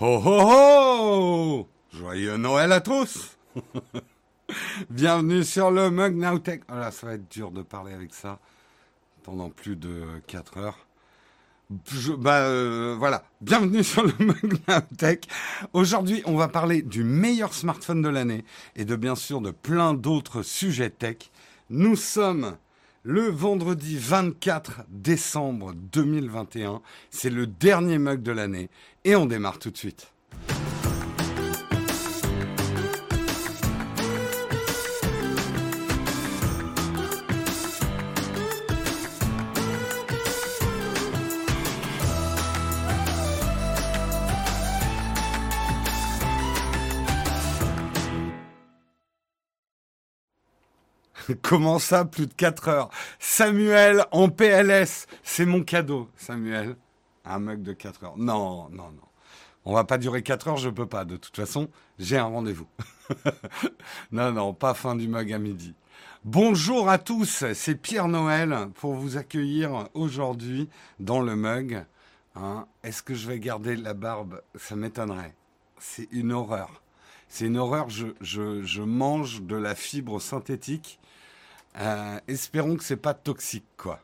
Ho ho ho Joyeux Noël à tous Bienvenue sur le Mug Nowtech. Oh là, ça va être dur de parler avec ça pendant plus de 4 heures. Bah euh, voilà, bienvenue sur le Mug Nowtech. Aujourd'hui, on va parler du meilleur smartphone de l'année et de bien sûr de plein d'autres sujets tech. Nous sommes le vendredi 24 décembre 2021. C'est le dernier mug de l'année et on démarre tout de suite. Comment ça, plus de 4 heures? Samuel en PLS, c'est mon cadeau, Samuel. Un mug de 4 heures. Non, non, non. On va pas durer 4 heures, je peux pas. De toute façon, j'ai un rendez-vous. non, non, pas fin du mug à midi. Bonjour à tous, c'est Pierre Noël pour vous accueillir aujourd'hui dans le mug. Hein, Est-ce que je vais garder la barbe? Ça m'étonnerait. C'est une horreur. C'est une horreur. Je, mange de la fibre synthétique euh, espérons que c'est pas toxique, quoi.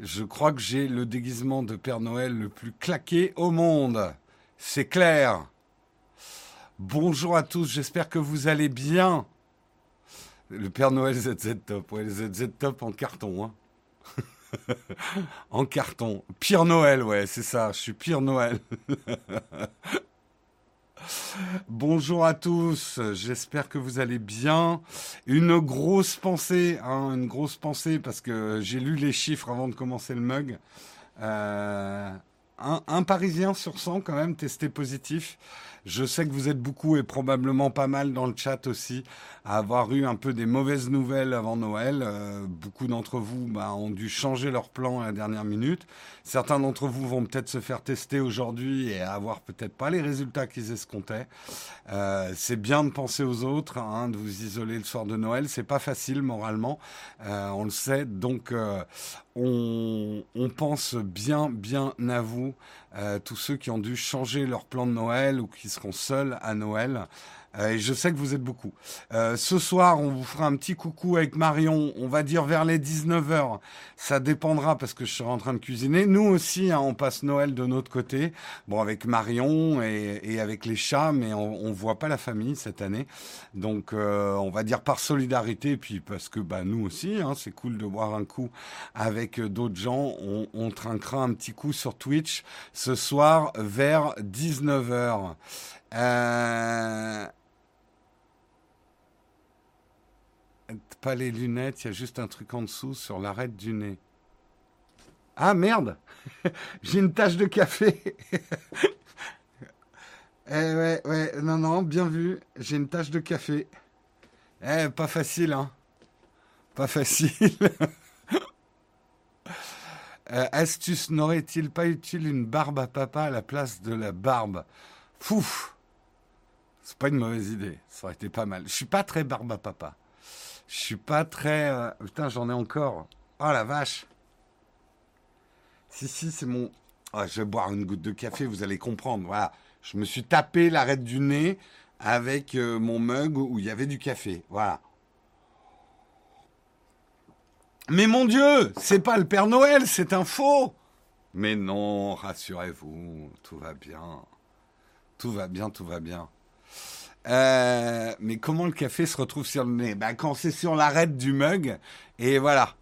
Je crois que j'ai le déguisement de Père Noël le plus claqué au monde. C'est clair. Bonjour à tous, j'espère que vous allez bien. Le Père Noël ZZ Top, ouais, le ZZ Top en carton, hein. en carton. Pire Noël, ouais, c'est ça, je suis Pire Noël. Bonjour à tous, j'espère que vous allez bien. Une grosse pensée, hein, une grosse pensée parce que j'ai lu les chiffres avant de commencer le mug. Euh, un, un, Parisien sur 100 quand même testé positif. Je sais que vous êtes beaucoup et probablement pas mal dans le chat aussi à avoir eu un peu des mauvaises nouvelles avant Noël. Euh, beaucoup d'entre vous bah, ont dû changer leur plan à la dernière minute. Certains d'entre vous vont peut-être se faire tester aujourd'hui et avoir peut-être pas les résultats qu'ils escomptaient. Euh, c'est bien de penser aux autres, hein, de vous isoler le soir de Noël. C'est pas facile moralement, euh, on le sait. Donc on, pense bien, bien à vous, euh, tous ceux qui ont dû changer leur plan de Noël ou qui seront seuls à Noël. Euh, et je sais que vous êtes beaucoup. Euh, ce soir, on vous fera un petit coucou avec Marion. On va dire vers les 19h. Ça dépendra parce que je serai en train de cuisiner. Nous aussi, hein, on passe Noël de notre côté. Bon, avec Marion et, et avec les chats, mais on, on voit pas la famille cette année. Donc, euh, on va dire par solidarité, puis parce que bah, nous aussi, hein, c'est cool de boire un coup avec d'autres gens. On, on trinquera un petit coup sur Twitch ce soir vers 19h. Euh, pas les lunettes, il y a juste un truc en dessous sur l'arête du nez. Ah merde J'ai une tache de café Eh ouais, ouais, non, non, bien vu, j'ai une tache de café. Eh, pas facile, hein Pas facile. euh, astuce, n'aurait-il pas utile une barbe à papa à la place de la barbe? Fouf C'est pas une mauvaise idée, ça aurait été pas mal. Je suis pas très barbe à papa. Je suis pas très. Euh... Putain, j'en ai encore. Oh la vache. Si, si, c'est mon. Oh, je vais boire une goutte de café, vous allez comprendre. Voilà. Je me suis tapé l'arête du nez avec euh, mon mug où il y avait du café. Voilà. Mais mon Dieu, c'est pas le Père Noël, c'est un faux. Mais non, rassurez-vous, tout va bien. Tout va bien, tout va bien. Euh, mais comment le café se retrouve sur le nez? Ben, Quand c'est sur l'arête du mug, et voilà.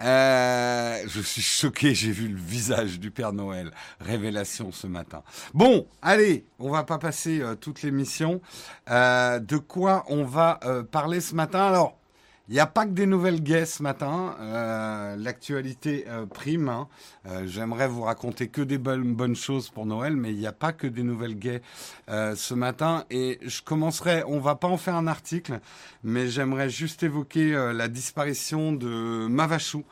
Euh, je suis choqué, j'ai vu le visage du Père Noël. Révélation ce matin. Bon, allez, on va pas passer euh, toute l'émission. De quoi on va parler ce matin? Alors, il n'y a pas que des nouvelles gays ce matin. Euh, L'actualité euh, prime. Hein. Euh, J'aimerais vous raconter que des bonnes, choses pour Noël, mais il n'y a pas que des nouvelles gays euh, ce matin. Et je commencerai, on va pas en faire un article, mais j'aimerais juste évoquer euh, la disparition de Mavachou.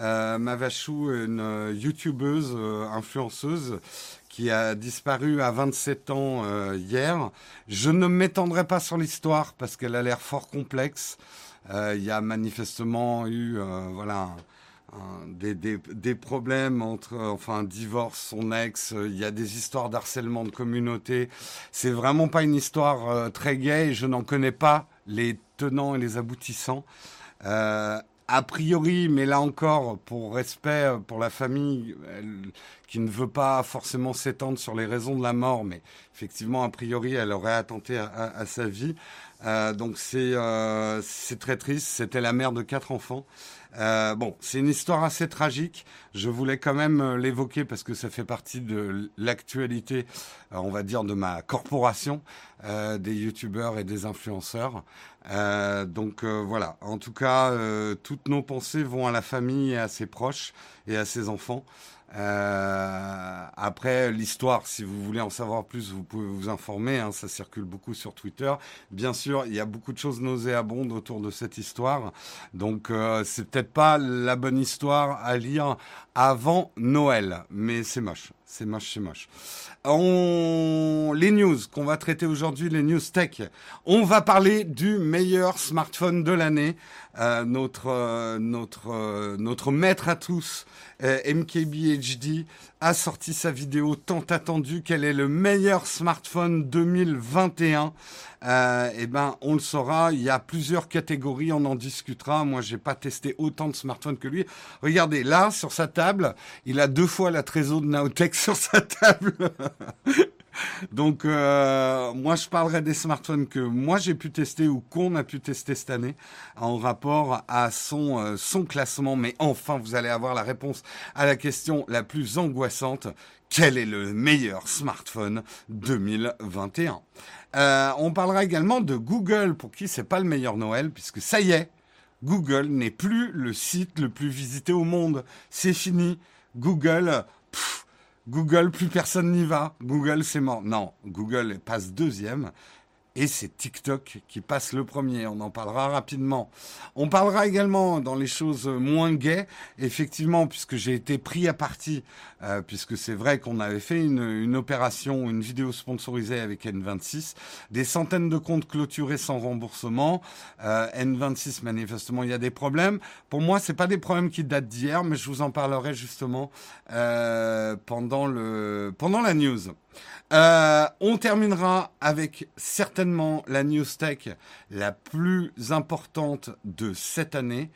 Euh, Mavachou, une youtubeuse, influenceuse, qui a disparu à 27 ans hier. Je ne m'étendrai pas sur l'histoire parce qu'elle a l'air fort complexe. Euh, il y a manifestement eu euh, voilà, des, des, problèmes entre, enfin, divorce, son ex, il y a des histoires d'harcèlement de communauté. C'est vraiment pas une histoire très et je n'en connais pas les tenants et les aboutissants. Euh, a priori, mais là encore, pour respect pour la famille qui ne veut pas forcément s'étendre sur les raisons de la mort, mais effectivement, a priori, elle aurait attenté à, sa vie. Euh, donc c'est euh, très triste. C'était la mère de quatre enfants. Euh, bon, c'est une histoire assez tragique. Je voulais quand même euh, l'évoquer parce que ça fait partie de l'actualité, on va dire, de ma corporation des youtubeurs et des influenceurs. Donc voilà. En tout cas, toutes nos pensées vont à la famille et à ses proches et à ses enfants. Euh, après l'histoire, si vous voulez en savoir plus, vous pouvez vous informer. Hein, ça circule beaucoup sur Twitter. Bien sûr, il y a beaucoup de choses nauséabondes autour de cette histoire. Donc, euh, c'est peut-être pas la bonne histoire à lire avant Noël, mais c'est moche. C'est moche, c'est moche. On... Les news qu'on va traiter aujourd'hui, les news tech. On va parler du meilleur smartphone de l'année. Euh, notre euh, notre euh, notre maître à tous, MKBHD, a sorti sa vidéo tant attendue. Quel est le meilleur smartphone 2021 Eh ben, on le saura. Il y a plusieurs catégories. On en discutera. Moi, j'ai pas testé autant de smartphones que lui. Regardez là sur sa table, il a deux fois la trésor de Naotech sur sa table. Donc, euh, moi, je parlerai des smartphones que moi j'ai pu tester ou qu'on a pu tester cette année en rapport à son, euh, classement. Mais enfin, vous allez avoir la réponse à la question la plus angoissante. Quel est le meilleur smartphone 2021 euh, On parlera également de Google, pour qui c'est pas le meilleur Noël, puisque ça y est, Google n'est plus le site le plus visité au monde. C'est fini. Google, Google, plus personne n'y va. Google, c'est mort. Non, Google passe deuxième. Et c'est TikTok qui passe le premier. On en parlera rapidement. On parlera également dans les choses moins gaies, effectivement, puisque j'ai été pris à partie, euh, puisque c'est vrai qu'on avait fait une, opération, une vidéo sponsorisée avec N26, des centaines de comptes clôturés sans remboursement. Euh, N26, manifestement, il y a des problèmes. Pour moi, c'est pas des problèmes qui datent d'hier, mais je vous en parlerai justement euh, pendant le pendant la news. Euh, on terminera avec certainement la news tech la plus importante de cette année.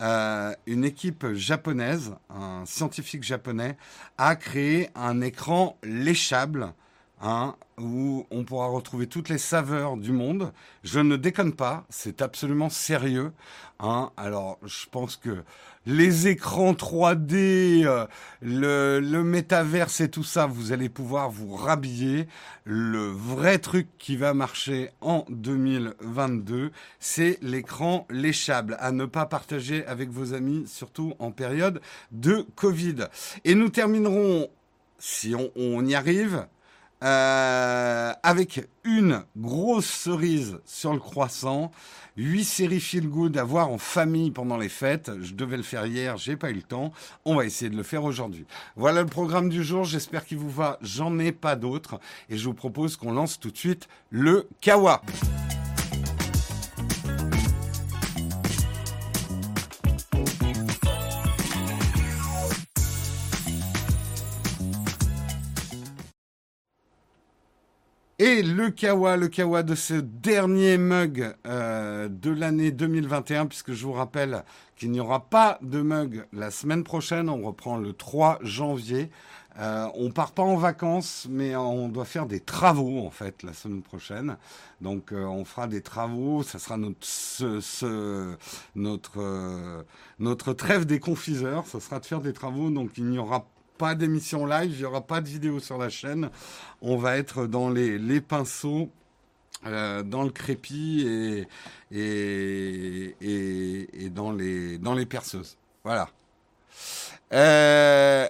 Euh, une équipe japonaise, un scientifique japonais, a créé un écran léchable hein, où on pourra retrouver toutes les saveurs du monde. Je ne déconne pas, c'est absolument sérieux. Hein. Alors, je pense que les écrans 3D, euh, le, le métaverse et tout ça, vous allez pouvoir vous rhabiller. Le vrai truc qui va marcher en 2022, c'est l'écran léchable à ne pas partager avec vos amis, surtout en période de Covid. Et nous terminerons, si on, on y arrive, euh, avec une grosse cerise sur le croissant, huit séries feel good à voir en famille pendant les fêtes. Je devais le faire hier, j'ai pas eu le temps. On va essayer de le faire aujourd'hui. Voilà le programme du jour. J'espère qu'il vous va. J'en ai pas d'autres et je vous propose qu'on lance tout de suite le Kawa. Et le kawa, le kawa de ce dernier mug euh, de l'année 2021, puisque je vous rappelle qu'il n'y aura pas de mug la semaine prochaine. On reprend le 3 janvier. Euh, on part pas en vacances, mais on doit faire des travaux en fait la semaine prochaine. Donc euh, on fera des travaux. Ça sera notre ce, notre euh, notre trêve des confiseurs. Ça sera de faire des travaux. Donc il n'y aura pas d'émission live, il n'y aura pas de vidéo sur la chaîne. On va être dans les, les pinceaux. Euh, dans le crépi et, et, et, et, dans, les, dans les perceuses. Voilà. Euh...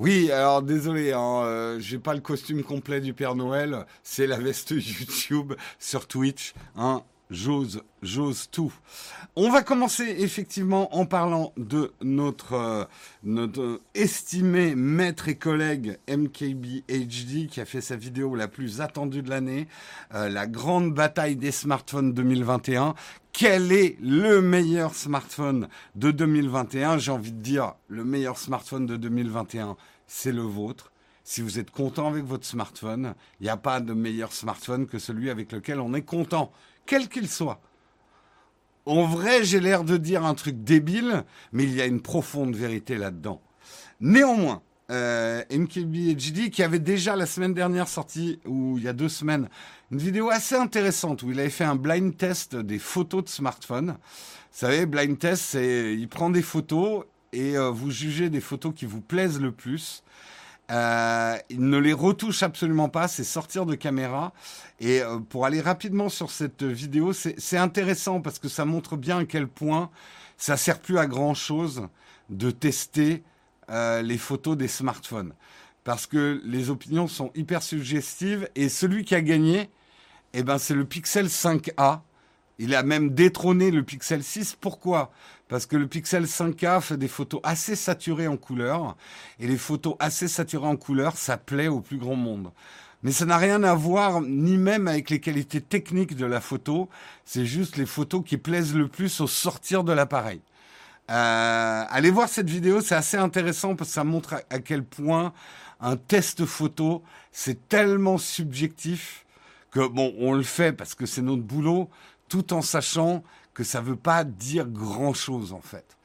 Oui, alors désolé, hein, euh, j'ai pas le costume complet du Père Noël, c'est la veste YouTube sur Twitch. Hein. J'ose, j'ose tout. On va commencer effectivement en parlant de notre, euh, notre estimé maître et collègue MKBHD qui a fait sa vidéo la plus attendue de l'année, euh, la grande bataille des smartphones 2021. Quel est le meilleur smartphone de 2021 J'ai envie de dire, le meilleur smartphone de 2021, c'est le vôtre. Si vous êtes content avec votre smartphone, il n'y a pas de meilleur smartphone que celui avec lequel on est content quel qu'il soit. En vrai, j'ai l'air de dire un truc débile, mais il y a une profonde vérité là-dedans. Néanmoins, euh, MKBHD, qui avait déjà la semaine dernière sorti, ou il y a deux semaines, une vidéo assez intéressante où il avait fait un blind test des photos de smartphone. Vous savez, blind test, c'est il prend des photos et euh, vous jugez des photos qui vous plaisent le plus. Euh, il ne les retouche absolument pas, c'est sortir de caméra. Et euh, pour aller rapidement sur cette vidéo, c'est intéressant parce que ça montre bien à quel point ça sert plus à grand chose de tester euh, les photos des smartphones. Parce que les opinions sont hyper suggestives et celui qui a gagné, eh ben, c'est le Pixel 5A. Il a même détrôné le Pixel 6. Pourquoi? Parce que le Pixel 5K fait des photos assez saturées en couleur, et les photos assez saturées en couleur, ça plaît au plus grand monde. Mais ça n'a rien à voir ni même avec les qualités techniques de la photo, c'est juste les photos qui plaisent le plus au sortir de l'appareil. Euh, allez voir cette vidéo, c'est assez intéressant parce que ça montre à quel point un test photo, c'est tellement subjectif que bon, on le fait parce que c'est notre boulot, tout en sachant que ça veut pas dire grand chose en fait.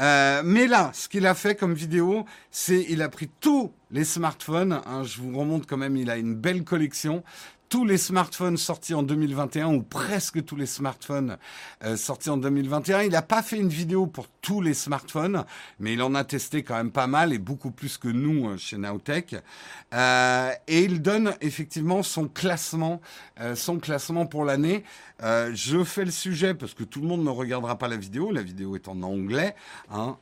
Euh, mais là, ce qu'il a fait comme vidéo, c'est il a pris tous les smartphones. Hein, je vous remonte quand même, il a une belle collection tous les smartphones sortis en 2021 ou presque tous les smartphones euh, sortis en 2021. Il n'a pas fait une vidéo pour tous les smartphones, mais il en a testé quand même pas mal et beaucoup plus que nous euh, chez Nowtech. Euh, et il donne effectivement son classement, son classement pour l'année. je fais le sujet parce que tout le monde ne regardera pas la vidéo. La vidéo est en anglais. Hein.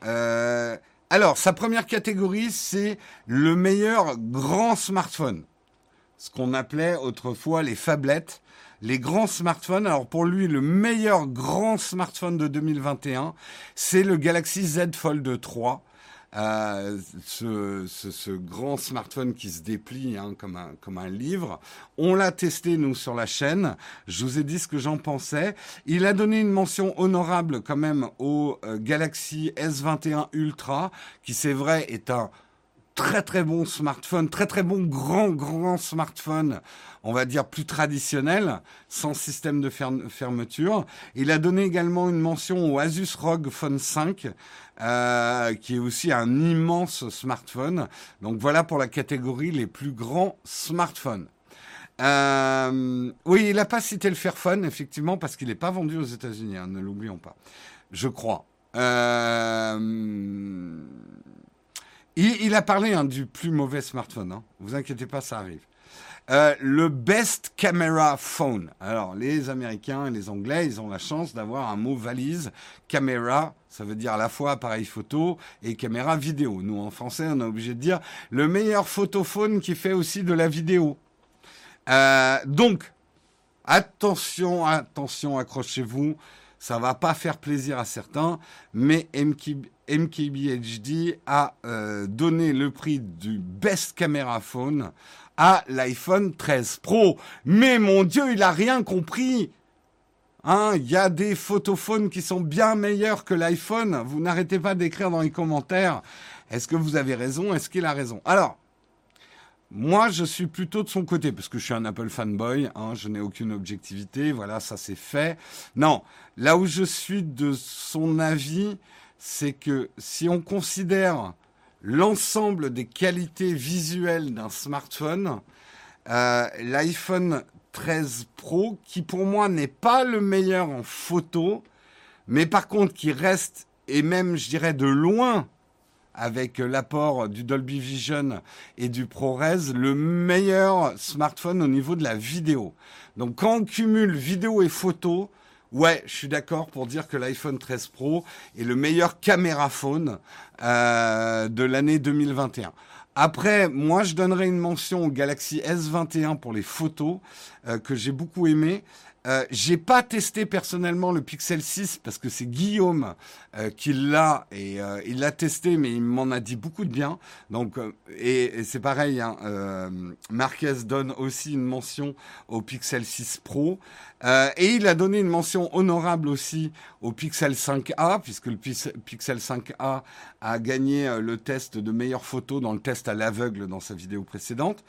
alors, sa première catégorie, c'est le meilleur grand smartphone ce qu'on appelait autrefois les phablettes, les grands smartphones. Alors pour lui, le meilleur grand smartphone de 2021, c'est le Galaxy Z Fold 3. Euh, ce, ce, grand smartphone qui se déplie hein, comme, un, comme un livre. On l'a testé, nous, sur la chaîne. Je vous ai dit ce que j'en pensais. Il a donné une mention honorable quand même au euh, Galaxy S21 Ultra, qui c'est vrai est un très très bon smartphone, très très bon grand grand smartphone, on va dire plus traditionnel, sans système de fermeture. Il a donné également une mention au Asus ROG Phone 5, euh, qui est aussi un immense smartphone. Donc voilà pour la catégorie les plus grands smartphones. Euh, oui, il n'a pas cité le Fairphone, effectivement, parce qu'il n'est pas vendu aux États-Unis, hein, ne l'oublions pas. Je crois. Euh, il, a parlé hein, du plus mauvais smartphone. Hein. Vous inquiétez pas, ça arrive. Euh, le Best Camera Phone. Alors, les Américains et les Anglais, ils ont la chance d'avoir un mot valise. Caméra, ça veut dire à la fois appareil photo et caméra vidéo. Nous, en français, on est obligé de dire le meilleur photophone qui fait aussi de la vidéo. Euh, donc, attention, attention, accrochez-vous. Ça va pas faire plaisir à certains, mais MKBHD a euh, donné le prix du Best Camera Phone à l'iPhone 13 Pro. Mais mon Dieu, il a rien compris. Hein, il y a des photophones qui sont bien meilleurs que l'iPhone. Vous n'arrêtez pas d'écrire dans les commentaires. Est-ce que vous avez raison? Est-ce qu'il a raison? Alors, moi, je suis plutôt de son côté, parce que je suis un Apple fanboy, hein, je n'ai aucune objectivité, voilà, ça c'est fait. Non, là où je suis de son avis, c'est que si on considère l'ensemble des qualités visuelles d'un smartphone, euh, l'iPhone 13 Pro, qui pour moi n'est pas le meilleur en photo, mais par contre qui reste, et même je dirais de loin, avec l'apport du Dolby Vision et du ProRes, le meilleur smartphone au niveau de la vidéo. Donc quand on cumule vidéo et photo, ouais, je suis d'accord pour dire que l'iPhone 13 Pro est le meilleur caméra phone euh, de l'année 2021. Après, moi, je donnerais une mention au Galaxy S21 pour les photos euh, que j'ai beaucoup aimé. Euh, j'ai pas testé personnellement le Pixel 6 parce que c'est Guillaume euh, qui l'a et euh, il l'a testé, mais il m'en a dit beaucoup de bien. Donc et, c'est pareil, hein, Marquez donne aussi une mention au Pixel 6 Pro et il a donné une mention honorable aussi au Pixel 5a puisque le Pixel 5a a gagné le test de meilleure photo dans le test à l'aveugle dans sa vidéo précédente.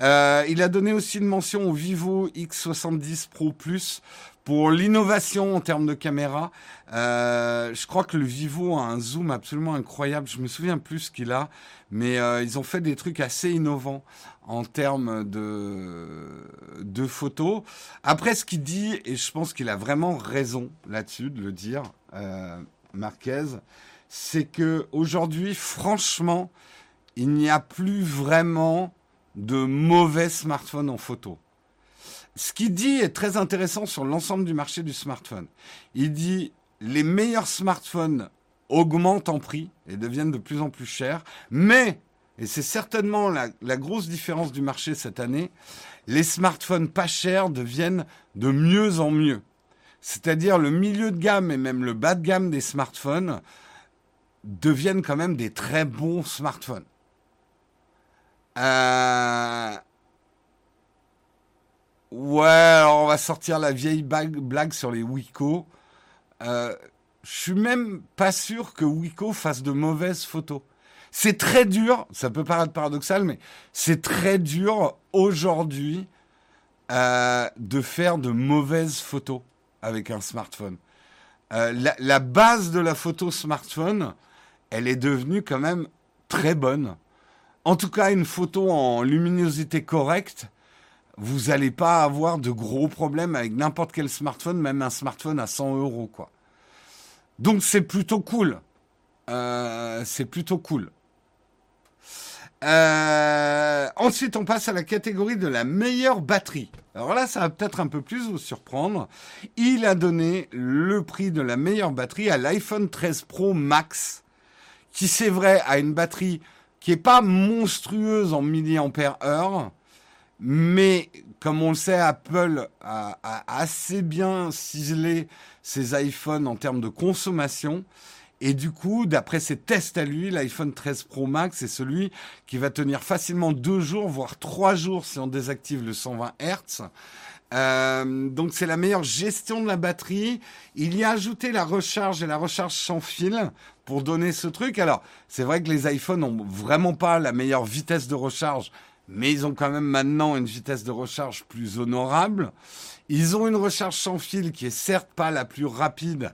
il a donné aussi une mention au Vivo X70 Pro Plus pour l'innovation en termes de caméra. Euh, je crois que le Vivo a un zoom absolument incroyable. Je me souviens plus ce qu'il a, mais euh, ils ont fait des trucs assez innovants en termes de, photos. Après, ce qu'il dit, et je pense qu'il a vraiment raison là-dessus de le dire, euh, Marquez, c'est que aujourd'hui, franchement, il n'y a plus vraiment de mauvais smartphones en photo ce qu'il dit est très intéressant sur l'ensemble du marché du smartphone. Il dit les meilleurs smartphones augmentent en prix et deviennent de plus en plus chers, mais, et c'est certainement la, grosse différence du marché cette année, les smartphones pas chers deviennent de mieux en mieux. C'est-à-dire le milieu de gamme et même le bas de gamme des smartphones deviennent quand même des très bons smartphones. Euh, Ouais, alors on va sortir la vieille blague sur les Wiko. Euh, je suis même pas sûr que Wiko fasse de mauvaises photos. C'est très dur, ça peut paraître paradoxal, mais c'est très dur aujourd'hui euh, de faire de mauvaises photos avec un smartphone. Euh, la, la, base de la photo smartphone, elle est devenue quand même très bonne. En tout cas, une photo en luminosité correcte, vous n'allez pas avoir de gros problèmes avec n'importe quel smartphone, même un smartphone à 100 euros. Donc c'est plutôt cool. Euh, c'est plutôt cool. Euh, ensuite, on passe à la catégorie de la meilleure batterie. Alors là, ça va peut-être un peu plus vous surprendre. Il a donné le prix de la meilleure batterie à l'iPhone 13 Pro Max, qui c'est vrai a une batterie qui est pas monstrueuse en milliampères heure, mais comme on le sait, Apple a, assez bien ciselé ses iPhones en termes de consommation. Et du coup, d'après ses tests à lui, l'iPhone 13 Pro Max est celui qui va tenir facilement deux jours, voire trois jours si on désactive le 120 Hz. Euh, donc c'est la meilleure gestion de la batterie. Il y a ajouté la recharge et la recharge sans fil pour donner ce truc. Alors c'est vrai que les iPhones n'ont vraiment pas la meilleure vitesse de recharge mais ils ont quand même maintenant une vitesse de recharge plus honorable. Ils ont une recharge sans fil qui est certes pas la plus rapide,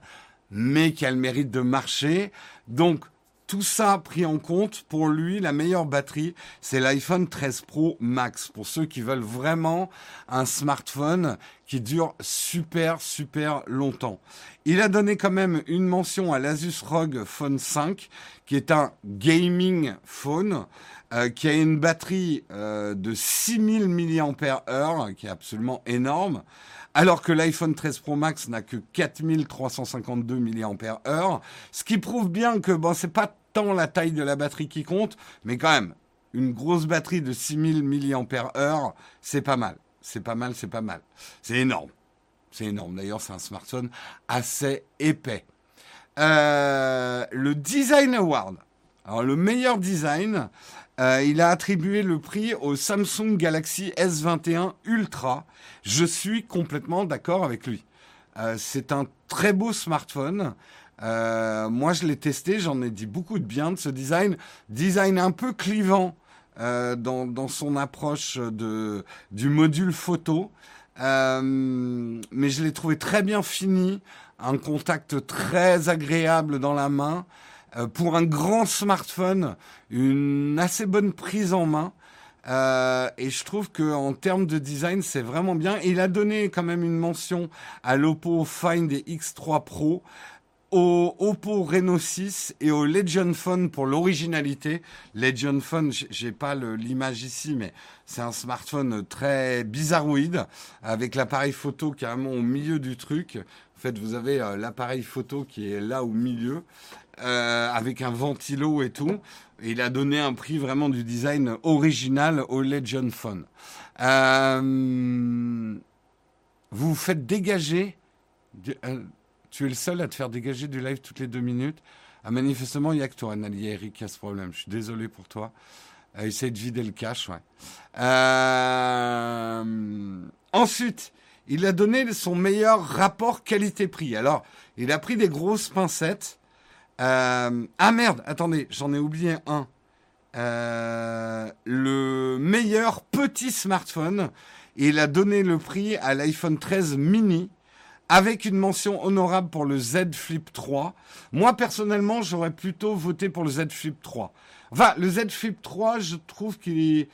mais qui a le mérite de marcher. Donc, tout ça pris en compte, pour lui, la meilleure batterie, c'est l'iPhone 13 Pro Max. Pour ceux qui veulent vraiment un smartphone qui dure super, super longtemps. Il a donné quand même une mention à l'Asus ROG Phone 5, qui est un gaming phone. Euh, qui a une batterie euh, de 6000 mAh, qui est absolument énorme, alors que l'iPhone 13 Pro Max n'a que 4352 mAh, ce qui prouve bien que bon, c'est pas tant la taille de la batterie qui compte, mais quand même, une grosse batterie de 6000 mAh, c'est pas mal. C'est pas mal, c'est pas mal. C'est énorme. C'est énorme. D'ailleurs, c'est un smartphone assez épais. Euh, le Design Award. Alors, le meilleur design, euh, il a attribué le prix au Samsung Galaxy S21 Ultra. Je suis complètement d'accord avec lui. Euh, c'est un très beau smartphone. Euh, moi, je l'ai testé, j'en ai dit beaucoup de bien de ce design. Design un peu clivant dans, dans, son approche du module photo. mais je l'ai trouvé très bien fini, un contact très agréable dans la main. Euh, pour un grand smartphone, une assez bonne prise en main. Euh, et je trouve que en termes de design, c'est vraiment bien. il a donné quand même une mention à l'Oppo Find X3 Pro, au Oppo Reno 6 et au Legion Phone pour l'originalité. Legion Phone, j'ai pas l'image ici, mais c'est un smartphone très bizarroïde avec l'appareil photo carrément au milieu du truc. En fait, vous avez euh, l'appareil photo qui est là au milieu euh, avec un ventilo et tout. Et il a donné un prix vraiment du design original au Legend Phone. Euh, vous vous faites dégager. Euh, tu es le seul à te faire dégager du live toutes les deux minutes. Ah, manifestement, il n'y a que toi, Anneli Eric, qui a ce problème. Je suis désolé pour toi. Essaye de vider le. Euh, ensuite, il a donné son meilleur rapport qualité-prix. Alors, il a pris des grosses pincettes. Euh, ah merde, attendez, j'en ai oublié un. le meilleur petit smartphone. Il a donné le prix à l'iPhone 13 mini avec une mention honorable pour le Z Flip 3. Moi, personnellement, j'aurais plutôt voté pour le Z Flip 3. Enfin, le Z Flip 3, je trouve qu'il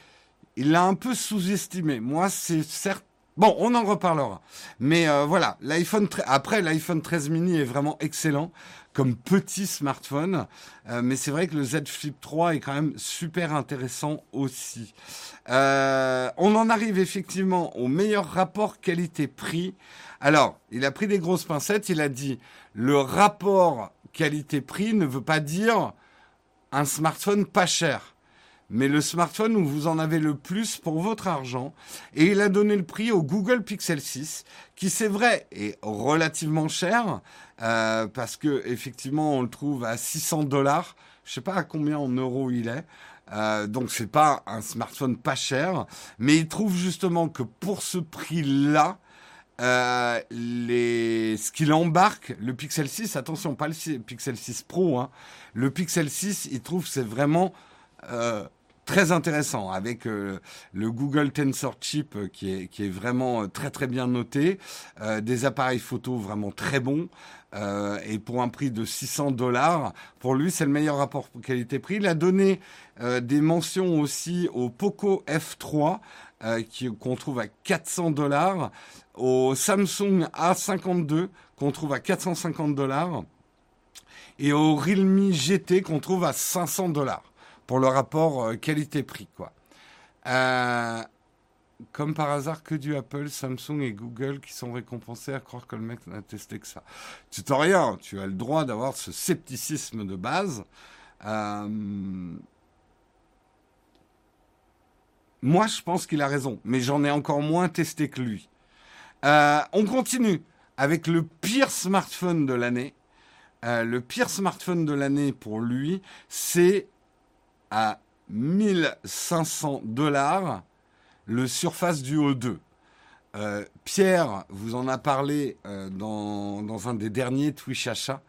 il l'a un peu sous-estimé. Moi, c'est certes Bon, on en reparlera. Mais euh, voilà, l'iPhone après l'iPhone 13 mini est vraiment excellent comme petit smartphone, euh, mais c'est vrai que le Z Flip 3 est quand même super intéressant aussi. Euh, on en arrive effectivement au meilleur rapport qualité-prix. Alors, il a pris des grosses pincettes, il a dit le rapport qualité-prix ne veut pas dire un smartphone pas cher mais le smartphone où vous en avez le plus pour votre argent. Et il a donné le prix au Google Pixel 6, qui c'est vrai est relativement cher, euh, parce que effectivement on le trouve à 600 dollars. Je sais pas à combien en euros il est. Euh, donc c'est pas un smartphone pas cher, mais il trouve justement que pour ce prix-là, euh, les... ce qu'il embarque, le Pixel 6, attention, pas le Pixel 6 Pro, hein, le Pixel 6, il trouve c'est vraiment euh, très intéressant avec euh, le Google Tensor Chip euh, qui est, vraiment très très bien noté, des appareils photo vraiment très bons et pour un prix de 600 dollars, pour lui c'est le meilleur rapport qualité-prix. Il a donné des mentions aussi au Poco F3 qu'on trouve à 400 dollars, au Samsung A52 qu'on trouve à 450 dollars. Et au Realme GT qu'on trouve à 500 dollars pour le rapport euh, qualité-prix, quoi. Euh, comme par hasard, que du Apple, Samsung et Google qui sont récompensés à croire que le mec n'a testé que ça. Tu t'en rien, tu as le droit d'avoir ce scepticisme de base. Euh, moi, je pense qu'il a raison, mais j'en ai encore moins testé que lui. on continue avec le pire smartphone de l'année. le pire smartphone de l'année pour lui, c'est à 1500 dollars le Surface Duo 2. Euh, Pierre vous en a parlé euh, dans, dans, un des derniers Twitch achats.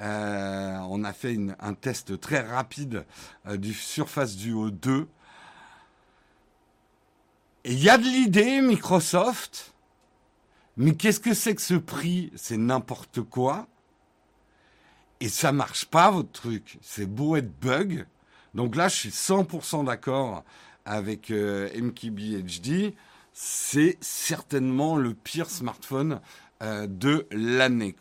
Euh, on a fait un test très rapide du Surface Duo 2. Et il y a de l'idée, Microsoft. Mais qu'est-ce que c'est que ce prix? C'est n'importe quoi. Et ça marche pas, votre truc. C'est beau être bug. Donc là, je suis 100% d'accord avec euh, MKBHD. C'est certainement le pire smartphone euh, de l'année.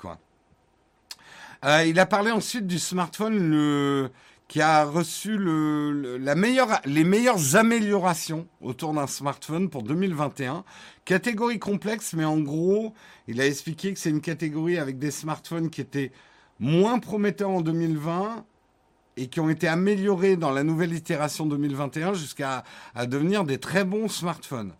Euh, il a parlé ensuite du smartphone qui a reçu les meilleures améliorations autour d'un smartphone pour 2021. Catégorie complexe, mais en gros, il a expliqué que c'est une catégorie avec des smartphones qui étaient moins prometteurs en 2020 et qui ont été améliorés dans la nouvelle itération 2021 jusqu'à à devenir des très bons smartphones.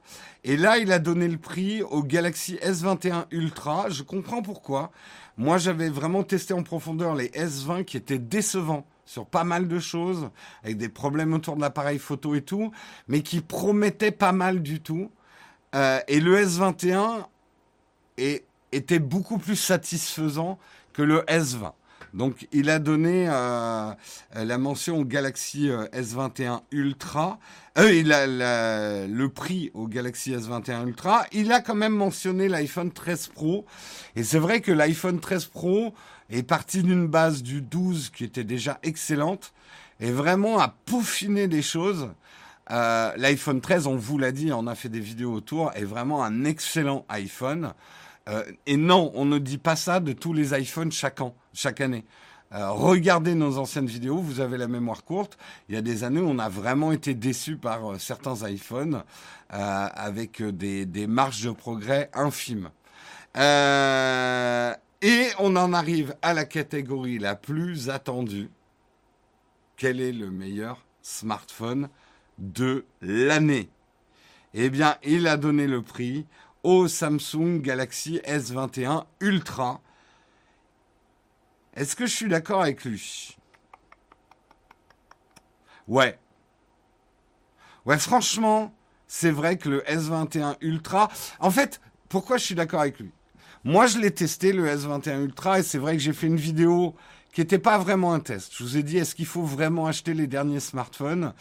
Et là, il a donné le prix au Galaxy S21 Ultra. Je comprends pourquoi. Moi, j'avais vraiment testé en profondeur les S20 qui étaient décevants sur pas mal de choses, avec des problèmes autour de l'appareil photo et tout, mais qui promettaient pas mal du tout. Euh, et le S21 est, était beaucoup plus satisfaisant que le S20. Donc, il a donné euh, la mention au Galaxy euh, S21 Ultra. Euh, il a le prix au Galaxy S21 Ultra. Il a quand même mentionné l'iPhone 13 Pro. Et c'est vrai que l'iPhone 13 Pro est parti d'une base du 12 qui était déjà excellente et vraiment a peaufiné des choses. Euh, L'iPhone 13, on vous l'a dit, on a fait des vidéos autour, est vraiment un excellent iPhone. Euh, et non, on ne dit pas ça de tous les iPhones chaque an, chaque année. Euh, regardez nos anciennes vidéos, vous avez la mémoire courte. Il y a des années, on a vraiment été déçus par euh, certains iPhones avec des, marges de progrès infimes. et on en arrive à la catégorie la plus attendue. Quel est le meilleur smartphone de l'année? Eh bien, il a donné le prix au Samsung Galaxy S21 Ultra. Est-ce que je suis d'accord avec lui? Ouais. Ouais, franchement, c'est vrai que le S21 Ultra. En fait, pourquoi je suis d'accord avec lui? Moi, je l'ai testé, le S21 Ultra, et c'est vrai que j'ai fait une vidéo qui n'était pas vraiment un test. Je vous ai dit, est-ce qu'il faut vraiment acheter les derniers smartphones?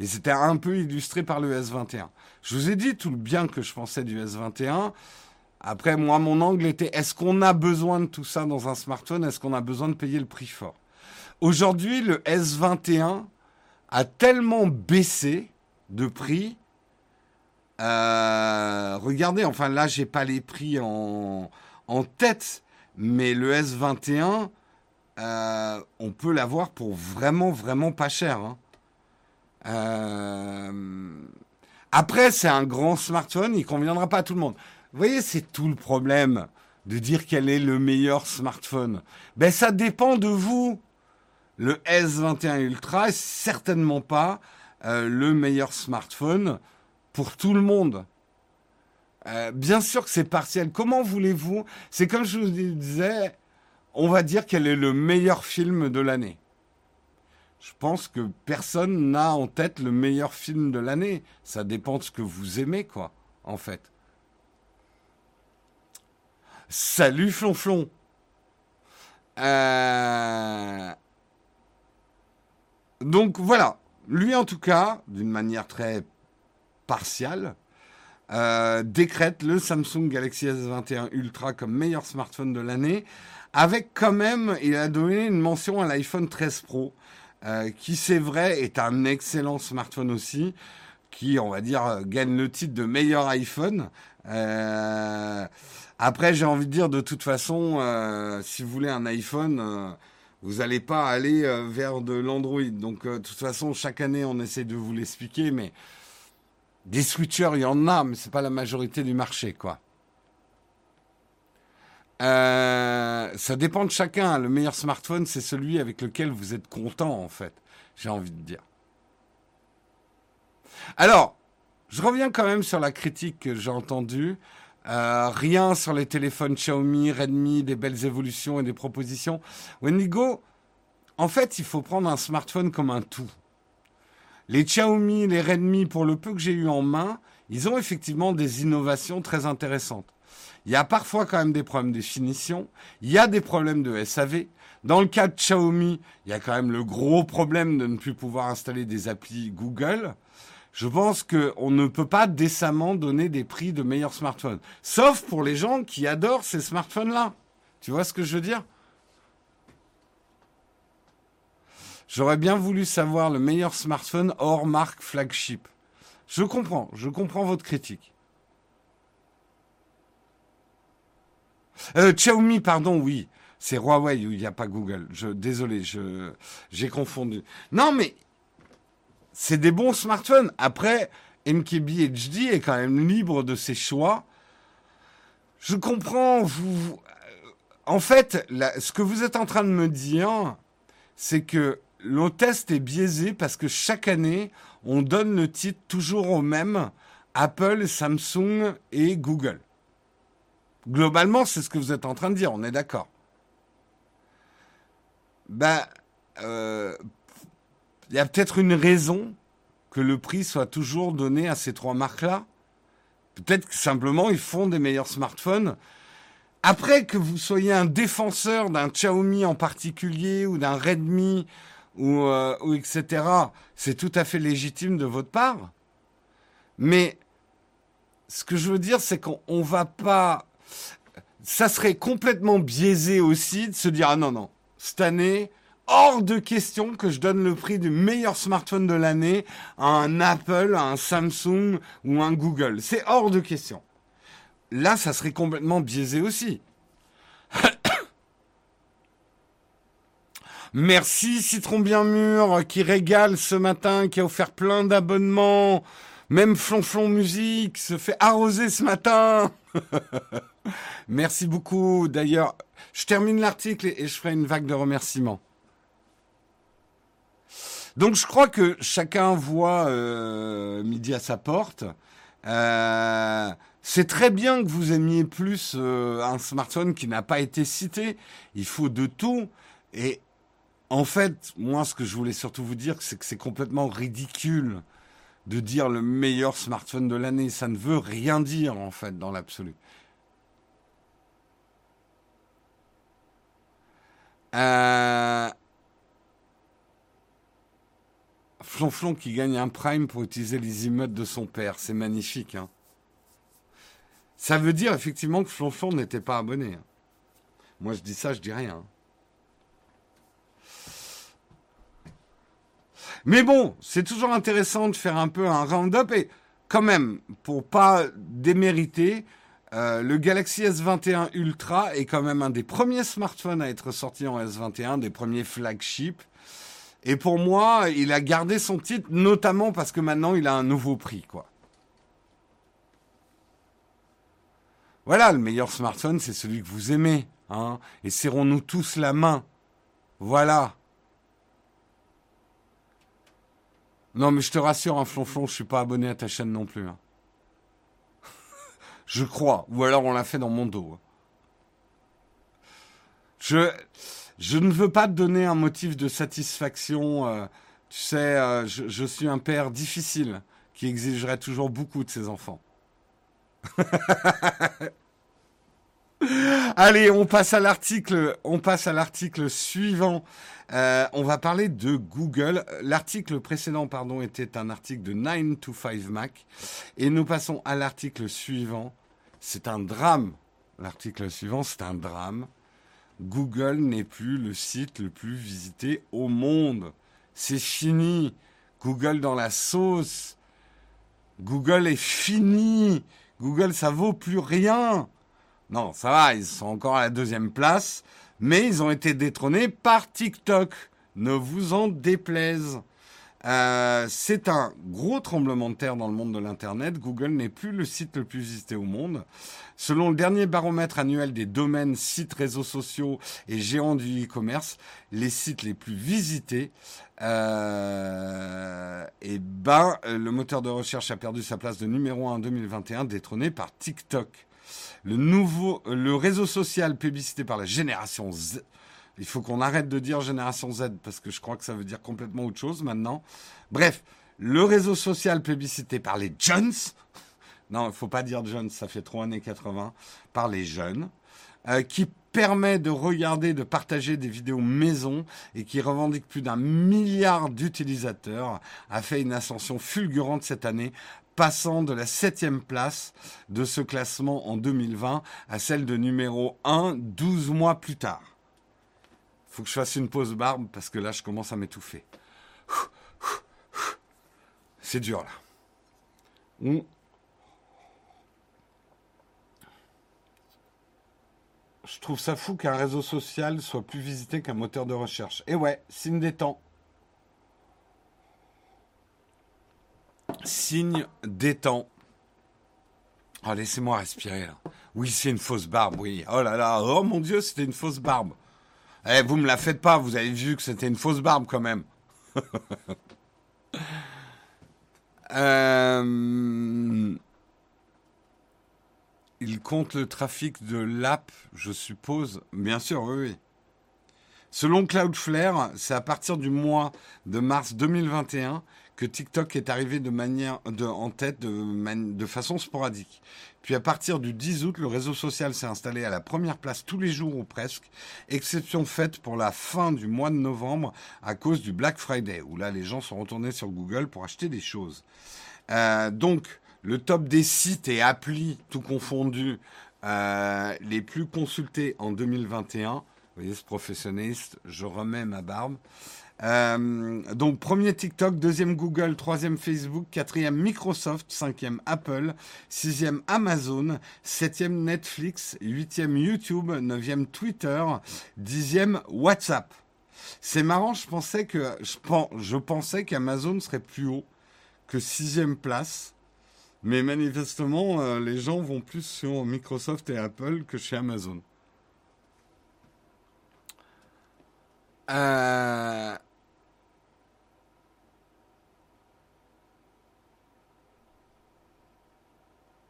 Et c'était un peu illustré par le S21. Je vous ai dit tout le bien que je pensais du S21. Après, moi, mon angle était, est-ce qu'on a besoin de tout ça dans un smartphone? Est-ce qu'on a besoin de payer le prix fort? Aujourd'hui, le S21 a tellement baissé de prix. Euh, regardez, enfin là, j'ai pas les prix en, en tête, mais le S21, euh, on peut l'avoir pour vraiment, vraiment pas cher. Hein. Euh, après, c'est un grand smartphone, il conviendra pas à tout le monde. Vous voyez, c'est tout le problème de dire quel est le meilleur smartphone. Ben, ça dépend de vous. Le S21 Ultra est certainement pas euh, le meilleur smartphone pour tout le monde. bien sûr que c'est partiel. Comment voulez-vous? C'est comme je vous disais, on va dire quel est le meilleur film de l'année. Je pense que personne n'a en tête le meilleur film de l'année. Ça dépend de ce que vous aimez, quoi, en fait. Salut Flonflon. Euh... Donc voilà, lui en tout cas, d'une manière très partiale, euh, décrète le Samsung Galaxy S21 Ultra comme meilleur smartphone de l'année avec quand même, il a donné une mention à l'iPhone 13 Pro, euh, qui c'est vrai est un excellent smartphone aussi, qui on va dire gagne le titre de meilleur iPhone. Euh, après, j'ai envie de dire de toute façon, euh, si vous voulez un iPhone, vous n'allez pas aller vers de l'Android. Donc, de toute façon, chaque année, on essaie de vous l'expliquer, mais des switchers, il y en a, mais c'est pas la majorité du marché, quoi. Euh, ça dépend de chacun. Le meilleur smartphone, c'est celui avec lequel vous êtes content, en fait. J'ai envie de dire. Alors, je reviens quand même sur la critique que j'ai entendue. Euh, rien sur les téléphones Xiaomi, Redmi, des belles évolutions et des propositions. Wendigo, en fait, il faut prendre un smartphone comme un tout. Les Xiaomi, les Redmi, pour le peu que j'ai eu en main, ils ont effectivement des innovations très intéressantes. Il y a parfois quand même des problèmes de finition. Il y a des problèmes de SAV. Dans le cas de Xiaomi, il y a quand même le gros problème de ne plus pouvoir installer des applis Google. Je pense qu'on ne peut pas décemment donner des prix de meilleurs smartphones. Sauf pour les gens qui adorent ces smartphones-là. Tu vois ce que je veux dire? J'aurais bien voulu savoir le meilleur smartphone hors marque flagship. Je comprends, je comprends votre critique. Euh, Xiaomi, pardon, oui. C'est Huawei où il n'y a pas Google. Je, désolé, je, j'ai confondu. Non, mais c'est des bons smartphones. Après, MKB HD est quand même libre de ses choix. Je comprends. Vous, en fait, ce que vous êtes en train de me dire, c'est que le test est biaisé parce que chaque année, on donne le titre toujours au même Apple, Samsung et Google. Globalement, c'est ce que vous êtes en train de dire, on est d'accord. Ben, euh, il y a peut-être une raison que le prix soit toujours donné à ces trois marques-là. Peut-être que simplement ils font des meilleurs smartphones. Après que vous soyez un défenseur d'un Xiaomi en particulier ou d'un Redmi ou, euh, ou etc., c'est tout à fait légitime de votre part. Mais ce que je veux dire, c'est qu'on ne va pas ça serait complètement biaisé aussi de se dire ah non non cette année hors de question que je donne le prix du meilleur smartphone de l'année à un Apple, à un Samsung ou un Google. C'est hors de question. Là, ça serait complètement biaisé aussi. Merci Citron Bien Mûr qui régale ce matin, qui a offert plein d'abonnements. Même Flonflon Musique se fait arroser ce matin. Merci beaucoup. D'ailleurs, je termine l'article et je ferai une vague de remerciements. Donc je crois que chacun voit euh, midi à sa porte. Euh, C'est très bien que vous aimiez plus euh, un smartphone qui n'a pas été cité. Il faut de tout. Et en fait, moi, ce que je voulais surtout vous dire, c'est que c'est complètement ridicule de dire le meilleur smartphone de l'année. Ça ne veut rien dire, en fait, dans l'absolu. Euh... Flonflon qui gagne un prime pour utiliser les immeubles de son père. C'est magnifique. Hein. Ça veut dire effectivement que Flonflon n'était pas abonné. Hein. Moi, je dis ça, je dis rien. Mais bon, c'est toujours intéressant de faire un peu un round-up et quand même, pour pas démériter, euh, le Galaxy S21 Ultra est quand même un des premiers smartphones à être sorti en S21, des premiers flagships. Et pour moi, il a gardé son titre, notamment parce que maintenant il a un nouveau prix, quoi. Voilà, le meilleur smartphone, c'est celui que vous aimez, hein. Et serrons-nous tous la main. Voilà. Non, mais je te rassure, un hein, flonflon, je suis pas abonné à ta chaîne non plus. Hein. je crois. Ou alors on l'a fait dans mon dos. Hein. Je, je ne veux pas te donner un motif de satisfaction. Euh, tu sais, euh, je, suis un père difficile qui exigerait toujours beaucoup de ses enfants. Allez, on passe à l'article. On passe à l'article suivant. Euh, on va parler de Google. L'article précédent, pardon, était un article de 9 to 5 Mac. Et nous passons à l'article suivant. C'est un drame. L'article suivant, c'est un drame. Google n'est plus le site le plus visité au monde. C'est fini. Google dans la sauce. Google est fini. Google, ça vaut plus rien. Non, ça va, ils sont encore à la deuxième place mais ils ont été détrônés par TikTok. Ne vous en déplaise. Euh, c'est un gros tremblement de terre dans le monde de l'Internet. Google n'est plus le site le plus visité au monde. Selon le dernier baromètre annuel des domaines, sites, réseaux sociaux et géants du e-commerce, les sites les plus visités, euh, eh ben, le moteur de recherche a perdu sa place de numéro 1 en 2021, détrôné par TikTok le nouveau, le réseau social publicité par la génération Z. Il faut qu'on arrête de dire génération Z parce que je crois que ça veut dire complètement autre chose maintenant. Bref, le réseau social publicité par les jeunes. Non, il faut pas dire jeunes, ça fait trop années 80. Par les jeunes. Euh, qui permet de regarder, de partager des vidéos maison et qui revendique plus d'un milliard d'utilisateurs, a fait une ascension fulgurante cette année passant de la septième place de ce classement en 2020 à celle de numéro 1 12 mois plus tard. Faut que je fasse une pause barbe parce que là je commence à m'étouffer. C'est dur là. Je trouve ça fou qu'un réseau social soit plus visité qu'un moteur de recherche. Et ouais, signe des temps. Signe des temps. Oh, laissez-moi respirer. Oui, c'est une fausse barbe, oui. Oh là là, oh mon Dieu, c'était une fausse barbe. Eh, vous me la faites pas, vous avez vu que c'était une fausse barbe quand même. euh... Il compte le trafic de l'app, je suppose. Bien sûr, oui. oui. Selon Cloudflare, c'est à partir du mois de mars 2021 que TikTok est arrivé en tête de, de façon sporadique. Puis à partir du 10 août, le réseau social s'est installé à la première place tous les jours ou presque, exception faite pour la fin du mois de novembre à cause du Black Friday, où là les gens sont retournés sur Google pour acheter des choses. Euh, donc le top des sites et applis, tout confondu, euh, les plus consultés en 2021. Vous voyez ce professionniste, je remets ma barbe. Euh, donc premier TikTok, deuxième Google, troisième Facebook, quatrième Microsoft, cinquième Apple, sixième Amazon, septième Netflix, huitième YouTube, neuvième Twitter, dixième WhatsApp. C'est marrant, je pensais que je, pensais qu'Amazon serait plus haut que sixième place. Mais manifestement, euh, les gens vont plus sur Microsoft et Apple que chez Amazon. Euh...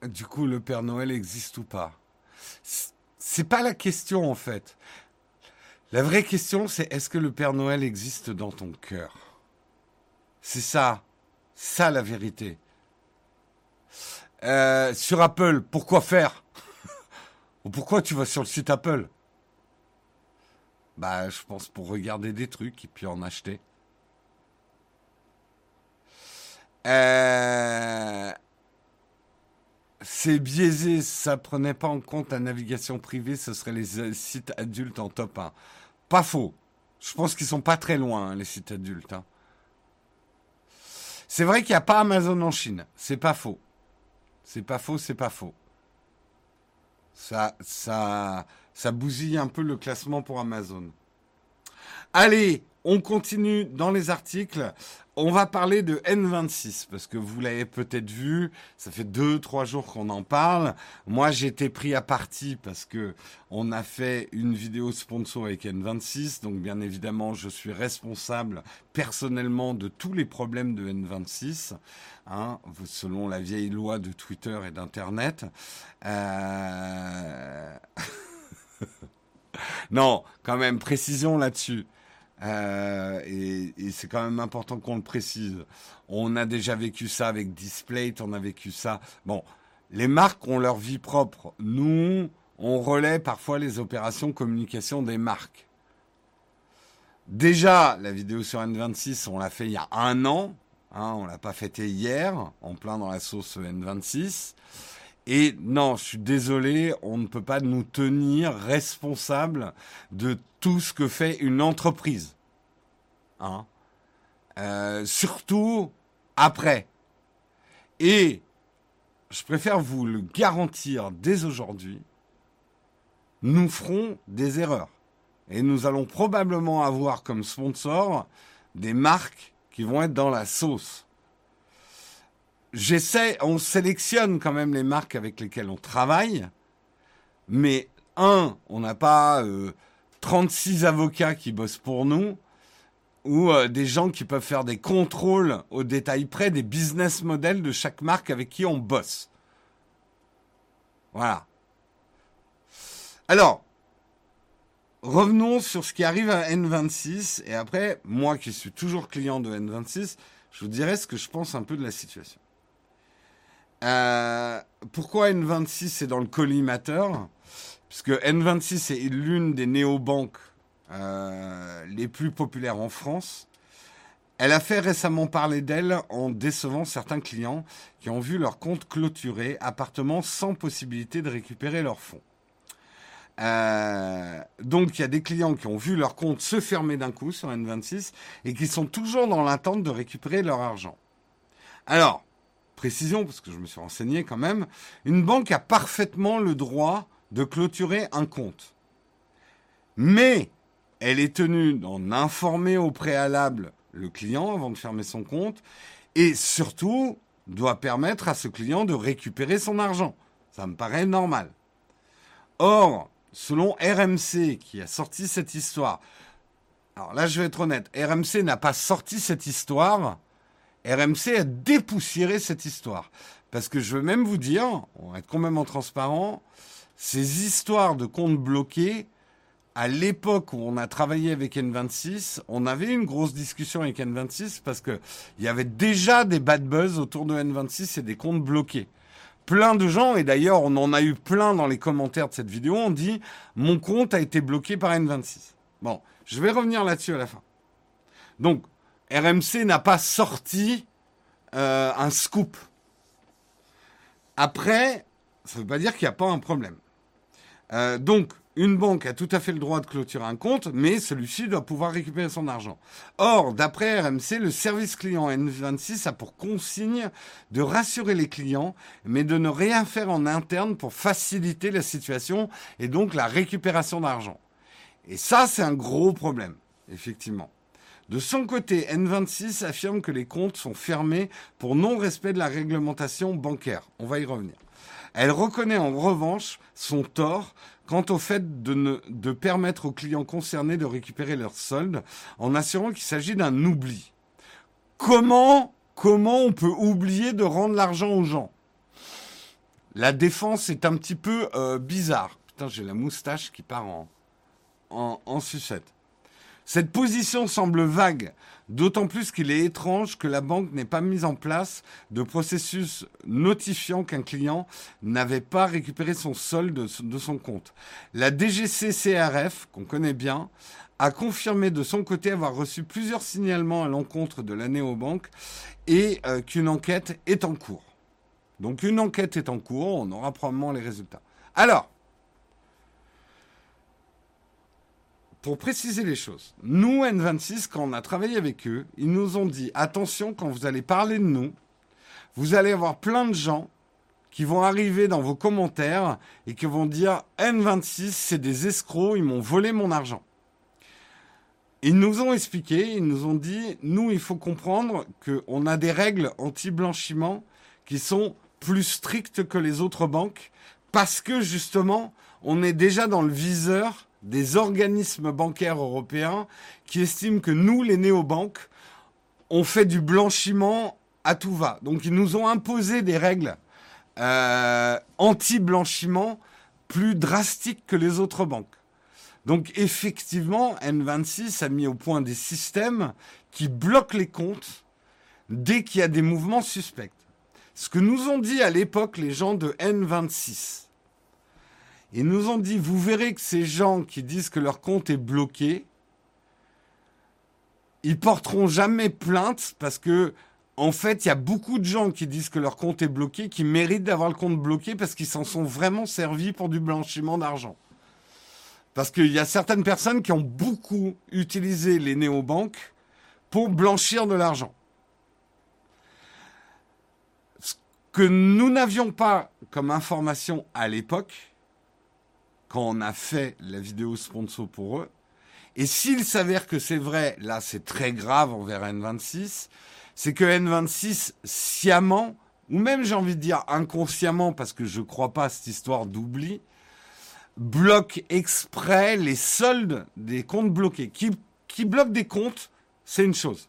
du coup, le Père Noël existe ou pas? C'est pas la question en fait. La vraie question, c'est est-ce que le Père Noël existe dans ton cœur? C'est ça, ça la vérité. Euh, sur Apple, pourquoi faire? Ou pourquoi tu vas sur le site Apple? Bah, je pense pour regarder des trucs et puis en acheter. Euh, c'est biaisé, ça prenait pas en compte la navigation privée, ce serait les euh, sites adultes en top 1. Pas faux. Je pense qu'ils sont pas très loin, hein, les sites adultes. Hein. C'est vrai qu'il n'y a pas Amazon en Chine. C'est pas faux. C'est pas faux, c'est pas faux. Ça, ça, ça bousille un peu le classement pour Amazon. Allez, on continue dans les articles. On va parler de N26 parce que vous l'avez peut-être vu, ça fait deux trois jours qu'on en parle. Moi, été pris à partie parce que on a fait une vidéo sponsor avec N26, donc bien évidemment, je suis responsable personnellement de tous les problèmes de N26, hein, selon la vieille loi de Twitter et d'Internet. Euh... non, quand même, précision là-dessus. Euh, et, c'est quand même important qu'on le précise. On a déjà vécu ça avec Displate, on a vécu ça. Bon, les marques ont leur vie propre. Nous, on relaie parfois les opérations communication des marques. Déjà, la vidéo sur N26, on l'a fait il y a un an. Hein, on l'a pas fêté hier, en plein dans la sauce N26. Et non, je suis désolé, on ne peut pas nous tenir responsables de tout ce que fait une entreprise. Hein euh, surtout après. Et je préfère vous le garantir dès aujourd'hui, nous ferons des erreurs. Et nous allons probablement avoir comme sponsor des marques qui vont être dans la sauce j'essaie, on sélectionne quand même les marques avec lesquelles on travaille, mais un, on n'a pas 36 euh, avocats qui bossent pour nous, ou euh, des gens qui peuvent faire des contrôles au détail près des business models de chaque marque avec qui on bosse. Voilà. Alors, revenons sur ce qui arrive à N26, et après, moi qui suis toujours client de N26, je vous dirai ce que je pense un peu de la situation. Euh, pourquoi N26 est dans le collimateur? Puisque N26 est l'une des néobanques euh, les plus populaires en France. Elle a fait récemment parler d'elle en décevant certains clients qui ont vu leur compte clôturé, appartement sans possibilité de récupérer leurs fonds. Euh, donc il y a des clients qui ont vu leur compte se fermer d'un coup sur N26 et qui sont toujours dans l'attente de récupérer leur argent. Alors, précision, parce que je me suis renseigné quand même, une banque a parfaitement le droit de clôturer un compte. Mais elle est tenue d'en informer au préalable le client avant de fermer son compte et surtout doit permettre à ce client de récupérer son argent. Ça me paraît normal. Or, selon RMC qui a sorti cette histoire, alors là je vais être honnête, RMC n'a pas sorti cette histoire RMC a dépoussiéré cette histoire. Parce que je veux même vous dire, on va être complètement transparent, ces histoires de comptes bloqués, à l'époque où on a travaillé avec N26, on avait une grosse discussion avec N26 parce que il y avait déjà des bad buzz autour de N26 et des comptes bloqués. Plein de gens, et d'ailleurs on en a eu plein dans les commentaires de cette vidéo, ont dit mon compte a été bloqué par N26. Bon, je vais revenir là-dessus à la fin. Donc, RMC n'a pas sorti euh, un scoop. Après, ça ne veut pas dire qu'il n'y a pas un problème. Euh, donc, une banque a tout à fait le droit de clôturer un compte, mais celui-ci doit pouvoir récupérer son argent. Or, d'après RMC, le service client N26 a pour consigne de rassurer les clients, mais de ne rien faire en interne pour faciliter la situation et donc la récupération d'argent. Et ça, c'est un gros problème, effectivement. De son côté, N26 affirme que les comptes sont fermés pour non-respect de la réglementation bancaire. On va y revenir. Elle reconnaît en revanche son tort quant au fait de, permettre aux clients concernés de récupérer leurs soldes en assurant qu'il s'agit d'un oubli. Comment, comment on peut oublier de rendre l'argent aux gens? La défense est un petit peu euh, bizarre. Putain, j'ai la moustache qui part en, en sucette. Cette position semble vague, d'autant plus qu'il est étrange que la banque n'ait pas mis en place de processus notifiant qu'un client n'avait pas récupéré son solde de son compte. La DGCCRF, qu'on connaît bien, a confirmé de son côté avoir reçu plusieurs signalements à l'encontre de la néobanque et euh, qu'une enquête est en cours. Donc une enquête est en cours, on aura probablement les résultats. Alors, pour préciser les choses, nous, N26, quand on a travaillé avec eux, ils nous ont dit, attention, quand vous allez parler de nous, vous allez avoir plein de gens qui vont arriver dans vos commentaires et qui vont dire, N26, c'est des escrocs, ils m'ont volé mon argent. Ils nous ont expliqué, ils nous ont dit, nous, il faut comprendre qu'on a des règles anti-blanchiment qui sont plus strictes que les autres banques parce que justement, on est déjà dans le viseur des organismes bancaires européens qui estiment que nous, les néobanques, on fait du blanchiment à tout va. Donc ils nous ont imposé des règles euh, anti-blanchiment plus drastiques que les autres banques. Donc effectivement, N26 a mis au point des systèmes qui bloquent les comptes dès qu'il y a des mouvements suspects. Ce que nous ont dit à l'époque les gens de N26, ils nous ont dit, vous verrez que ces gens qui disent que leur compte est bloqué, ils porteront jamais plainte parce que, en fait, il y a beaucoup de gens qui disent que leur compte est bloqué, qui méritent d'avoir le compte bloqué parce qu'ils s'en sont vraiment servis pour du blanchiment d'argent. Parce qu'il y a certaines personnes qui ont beaucoup utilisé les néobanques pour blanchir de l'argent. Ce que nous n'avions pas comme information à l'époque, quand on a fait la vidéo sponsor pour eux. Et s'il s'avère que c'est vrai, là c'est très grave envers N26, c'est que N26 sciemment, ou même j'ai envie de dire inconsciemment, parce que je ne crois pas à cette histoire d'oubli, bloque exprès les soldes des comptes bloqués. Qui, qui bloque des comptes, c'est une chose.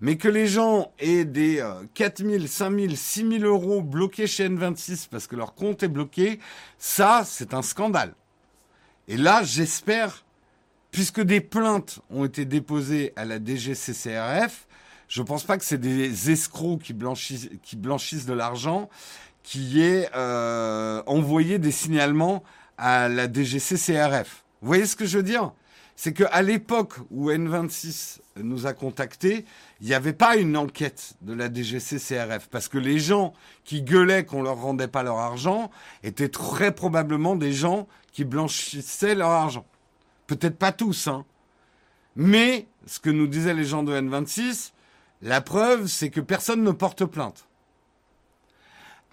Mais que les gens aient des 4 000, 5 000, 6 000 euros bloqués chez N26 parce que leur compte est bloqué, ça, c'est un scandale. Et là, j'espère, puisque des plaintes ont été déposées à la DGCCRF, je ne pense pas que c'est des escrocs qui blanchissent, de l'argent, qui aient euh, envoyé des signalements à la DGCCRF. Vous voyez ce que je veux dire? C'est qu'à l'époque où N26 nous a contactés, il n'y avait pas une enquête de la DGCCRF, parce que les gens qui gueulaient qu'on leur rendait pas leur argent étaient très probablement des gens qui blanchissaient leur argent. Peut-être pas tous, hein. Mais ce que nous disaient les gens de N26, la preuve, c'est que personne ne porte plainte.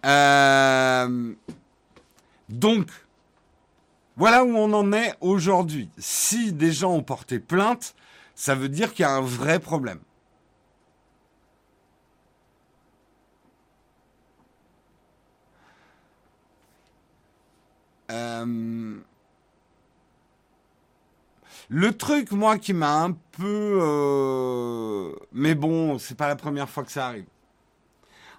Euh, donc, voilà où on en est aujourd'hui. Si des gens ont porté plainte, ça veut dire qu'il y a un vrai problème. Euh, le truc, moi, qui m'a un peu... Euh, mais bon, c'est pas la première fois que ça arrive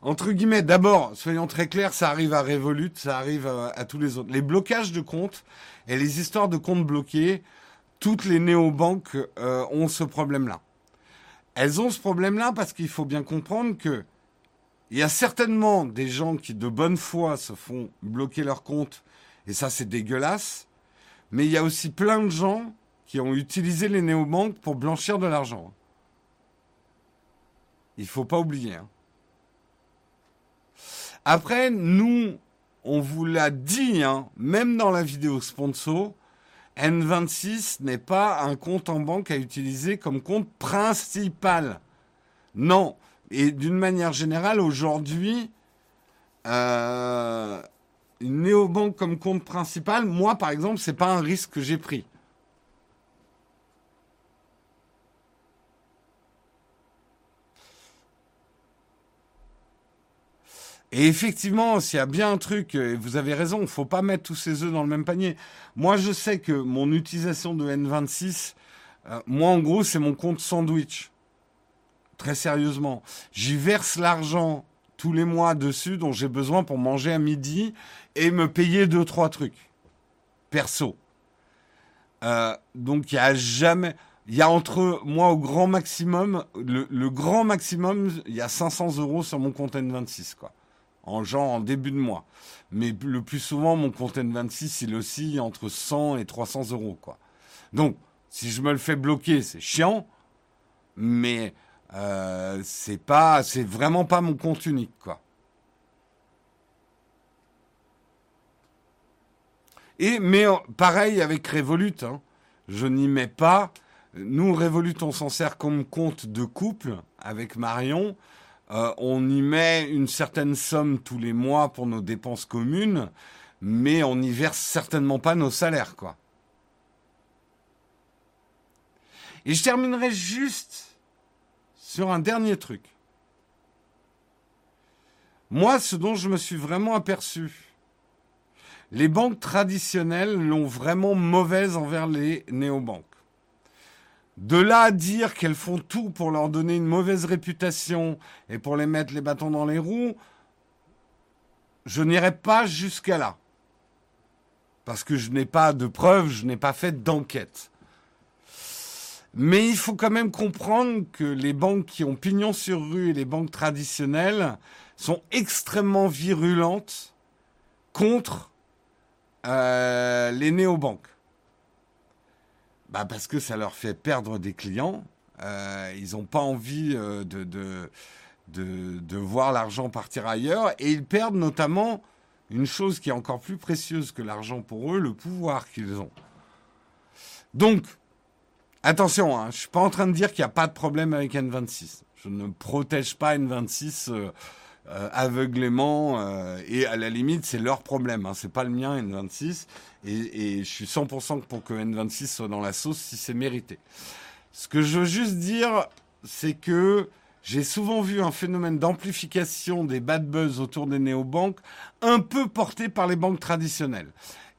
entre guillemets, d'abord, soyons très clairs, ça arrive à Revolut, ça arrive à, tous les autres. Les blocages de comptes et les histoires de comptes bloqués, toutes les néobanques euh, ont ce problème-là. Elles ont ce problème-là parce qu'il faut bien comprendre que il y a certainement des gens qui de bonne foi se font bloquer leur compte et ça c'est dégueulasse, mais il y a aussi plein de gens qui ont utilisé les néobanques pour blanchir de l'argent. Il faut pas oublier. Hein. Après, nous, on vous l'a dit, hein, même dans la vidéo sponsor, N26 n'est pas un compte en banque à utiliser comme compte principal. Non. Et d'une manière générale, aujourd'hui, euh, une néobanque comme compte principal, moi par exemple, c'est pas un risque que j'ai pris. Et effectivement, s'il y a bien un truc, et vous avez raison, il faut pas mettre tous ses œufs dans le même panier. Moi, je sais que mon utilisation de N26, euh, moi, en gros, c'est mon compte sandwich. Très sérieusement. J'y verse l'argent tous les mois dessus dont j'ai besoin pour manger à midi et me payer deux, trois trucs. Perso. Euh, donc il y a jamais, il y a entre moi au grand maximum, le, grand maximum, il y a 500 euros sur mon compte N26 quoi, en début de mois. Mais le plus souvent mon compte N26 il oscille entre 100 et 300 euros quoi. Donc si je me le fais bloquer c'est chiant, mais euh, c'est pas, c'est vraiment pas mon compte unique, quoi. Et mais pareil avec Revolut, hein. je n'y mets pas. Nous Revolut, on s'en sert comme compte de couple avec Marion. Euh, on y met une certaine somme tous les mois pour nos dépenses communes, mais on n'y verse certainement pas nos salaires, quoi. Et je terminerai juste sur un dernier truc. Moi, ce dont je me suis vraiment aperçu, les banques traditionnelles l'ont vraiment mauvaise envers les néobanques. De là à dire qu'elles font tout pour leur donner une mauvaise réputation et pour les mettre les bâtons dans les roues, je n'irai pas jusqu'à là. Parce que je n'ai pas de preuves, je n'ai pas fait d'enquête. Mais il faut quand même comprendre que les banques qui ont pignon sur rue et les banques traditionnelles sont extrêmement virulentes contre euh, les néobanques. Bah parce que ça leur fait perdre des clients. Euh, ils n'ont pas envie euh, de, de, de, voir l'argent partir ailleurs. Et ils perdent notamment une chose qui est encore plus précieuse que l'argent pour eux, le pouvoir qu'ils ont. Donc, Attention, hein, je suis pas en train de dire qu'il n'y a pas de problème avec N26. Je ne protège pas N26 euh, euh, aveuglément euh, et à la limite c'est leur problème. Hein, c'est pas le mien N26 et, et je suis 100% pour que N26 soit dans la sauce si c'est mérité. Ce que je veux juste dire, c'est que j'ai souvent vu un phénomène d'amplification des bad buzz autour des néobanques un peu porté par les banques traditionnelles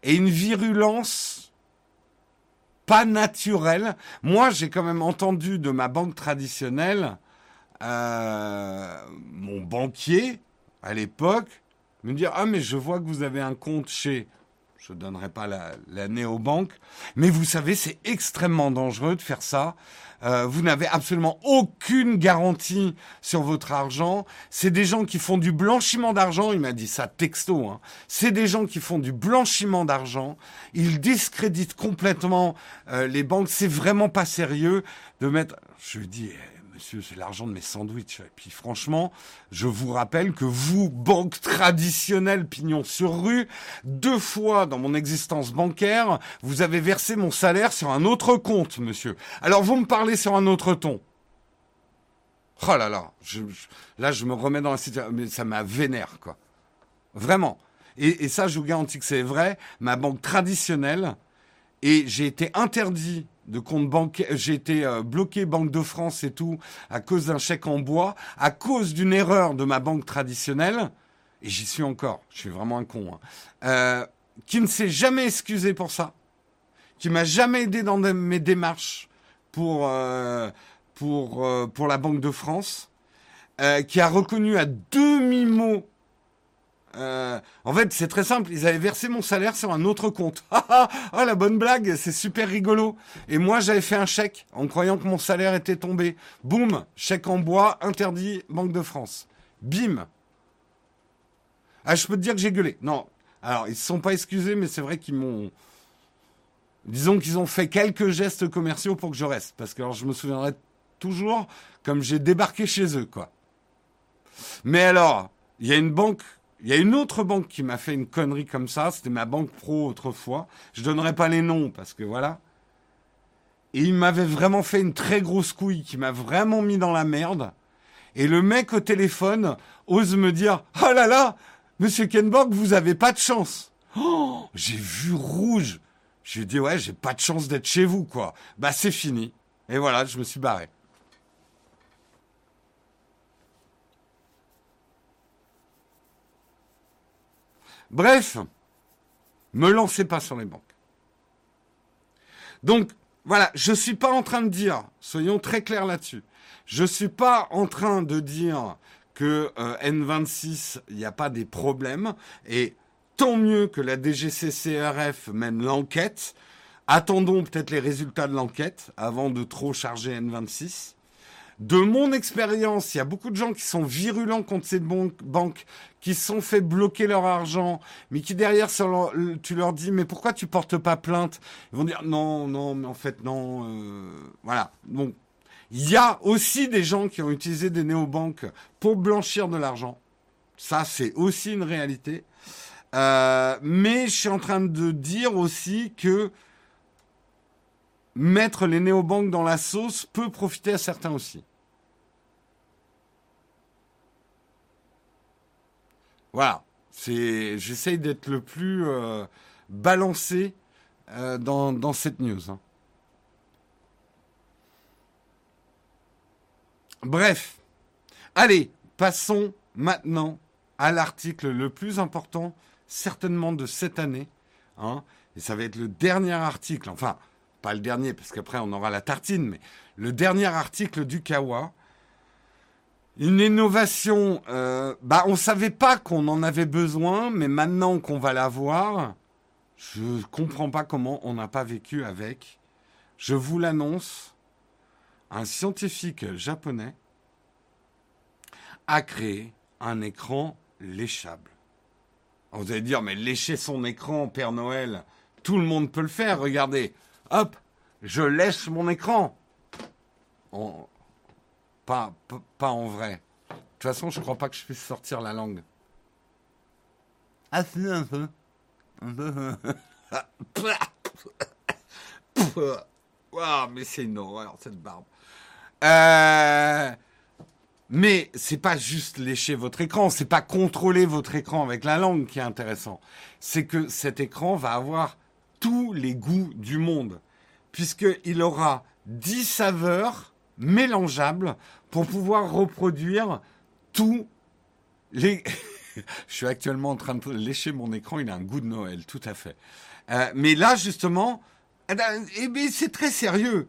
et une virulence pas naturel. Moi, j'ai quand même entendu de ma banque traditionnelle, mon banquier à l'époque, me dire Ah, mais je vois que vous avez un compte chez. Je ne donnerai pas la, la néobanque. Mais vous savez, c'est extrêmement dangereux de faire ça. Euh, vous n'avez absolument aucune garantie sur votre argent. C'est des gens qui font du blanchiment d'argent. Il m'a dit ça texto. Hein. C'est des gens qui font du blanchiment d'argent. Ils discréditent complètement euh, les banques. C'est vraiment pas sérieux de mettre. Je lui dis monsieur, c'est l'argent de mes sandwichs. Et puis franchement, je vous rappelle que vous, banque traditionnelle pignon sur rue, deux fois dans mon existence bancaire, vous avez versé mon salaire sur un autre compte, monsieur. Alors vous me parlez sur un autre ton. Oh là là, là je me remets dans la situation, mais ça m'a vénère, quoi. Vraiment. Et, et ça, je vous garantis que c'est vrai, ma banque traditionnelle, et j'ai été interdit de compte bancaire. J'ai été euh, bloqué Banque de France et tout à cause d'un chèque en bois, à cause d'une erreur de ma banque traditionnelle. Et j'y suis encore. Je suis vraiment un con. Hein. Euh, qui ne s'est jamais excusé pour ça, qui m'a jamais aidé dans mes démarches pour euh, pour pour la Banque de France, qui a reconnu à demi mot euh, en fait, c'est très simple. Ils avaient versé mon salaire sur un autre compte. Ah, oh, la bonne blague, c'est super rigolo. Et moi, j'avais fait un chèque en croyant que mon salaire était tombé. Boum, chèque en bois, interdit, Banque de France. Bim. Ah, je peux te dire que j'ai gueulé. Non. Alors, ils se sont pas excusés, mais c'est vrai qu'ils m'ont... Disons qu'ils ont fait quelques gestes commerciaux pour que je reste. Parce que alors, je me souviendrai toujours comme j'ai débarqué chez eux, quoi. Mais alors, il y a une banque il y a une autre banque qui m'a fait une connerie comme ça. C'était ma banque pro autrefois. Je donnerai pas les noms parce que voilà. Et il m'avait vraiment fait une très grosse couille qui m'a vraiment mis dans la merde. Et le mec au téléphone ose me dire Oh là là, monsieur Kenborg, vous avez pas de chance. Oh, j'ai vu rouge. J'ai dit Ouais, j'ai pas de chance d'être chez vous, quoi. Bah, c'est fini. Et voilà, je me suis barré. Bref, me lancez pas sur les banques. Donc, voilà, je ne suis pas en train de dire, soyons très clairs là-dessus, je ne suis pas en train de dire que euh, N26, il n'y a pas des problèmes. Et tant mieux que la DGCCRF mène l'enquête. Attendons peut-être les résultats de l'enquête avant de trop charger N26. De mon expérience, il y a beaucoup de gens qui sont virulents contre ces banques, qui se sont fait bloquer leur argent, mais qui derrière, tu leur dis, mais pourquoi tu portes pas plainte? Ils vont dire, non, non, mais en fait, non. Euh, voilà. Donc, il y a aussi des gens qui ont utilisé des néobanques pour blanchir de l'argent. Ça, c'est aussi une réalité. Euh, mais je suis en train de dire aussi que mettre les néobanques dans la sauce peut profiter à certains aussi. Voilà, j'essaye d'être le plus euh, balancé euh, dans, cette news. Hein. Bref, allez, passons maintenant à l'article le plus important, certainement de cette année. Hein, et ça va être le dernier article, enfin, pas le dernier, parce qu'après on aura la tartine, mais le dernier article du Kawa. Une innovation, euh, bah on savait pas qu'on en avait besoin, mais maintenant qu'on va l'avoir, je comprends pas comment on n'a pas vécu avec. Je vous l'annonce, un scientifique japonais a créé un écran léchable. vous allez dire, mais lécher son écran, Père Noël, tout le monde peut le faire. Regardez, hop, je lèche mon écran. Pas, pas, en vrai. De toute façon, je crois pas que je puisse sortir la langue. Ah si, un peu. Un peu. mais c'est une horreur, cette barbe. Euh, mais c'est pas juste lécher votre écran, c'est pas contrôler votre écran avec la langue qui est intéressant. C'est que cet écran va avoir tous les goûts du monde, puisqu'il aura 10 saveurs mélangeables pour pouvoir reproduire tous les... Je suis actuellement en train de lécher mon écran, il a un goût de Noël, tout à fait. Euh, mais là, justement, eh ben, eh c'est très sérieux.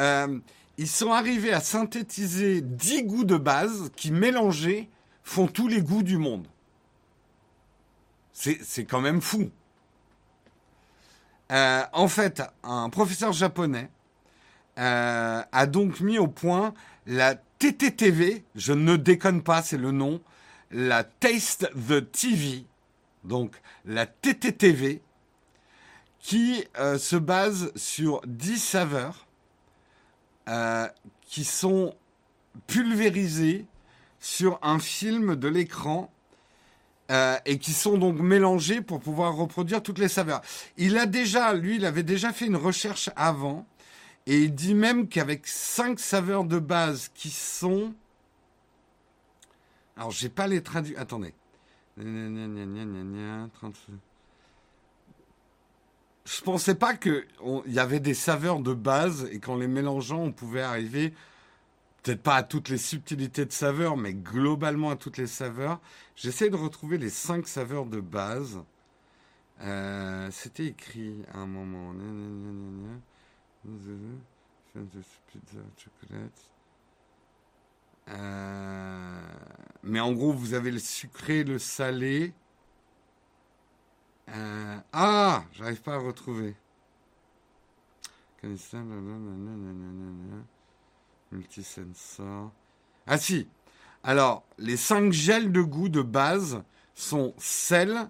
Euh, ils sont arrivés à synthétiser 10 goûts de base qui, mélangés, font tous les goûts du monde. C'est quand même fou. Euh, en fait, un professeur japonais euh, a donc mis au point la TTTV, je ne déconne pas, c'est le nom, la Taste the TV, donc la TTTV, qui euh, se base sur 10 saveurs qui sont pulvérisées sur un film de l'écran euh, et qui sont donc mélangés pour pouvoir reproduire toutes les saveurs. Il a déjà, lui, il avait déjà fait une recherche avant, et il dit même qu'avec cinq saveurs de base qui sont... Alors, j'ai pas les traduits. Attendez. Je pensais pas qu'il y avait des saveurs de base et qu'en les mélangeant, on pouvait arriver peut-être pas à toutes les subtilités de saveurs, mais globalement à toutes les saveurs. J'essaie de retrouver les cinq saveurs de base. Euh, c'était écrit à un moment. Euh, mais en gros, vous avez le sucré, le salé. Euh, ah, j'arrive pas à retrouver. Multisensor. Ah si. Alors, les cinq gels de goût de base sont sel,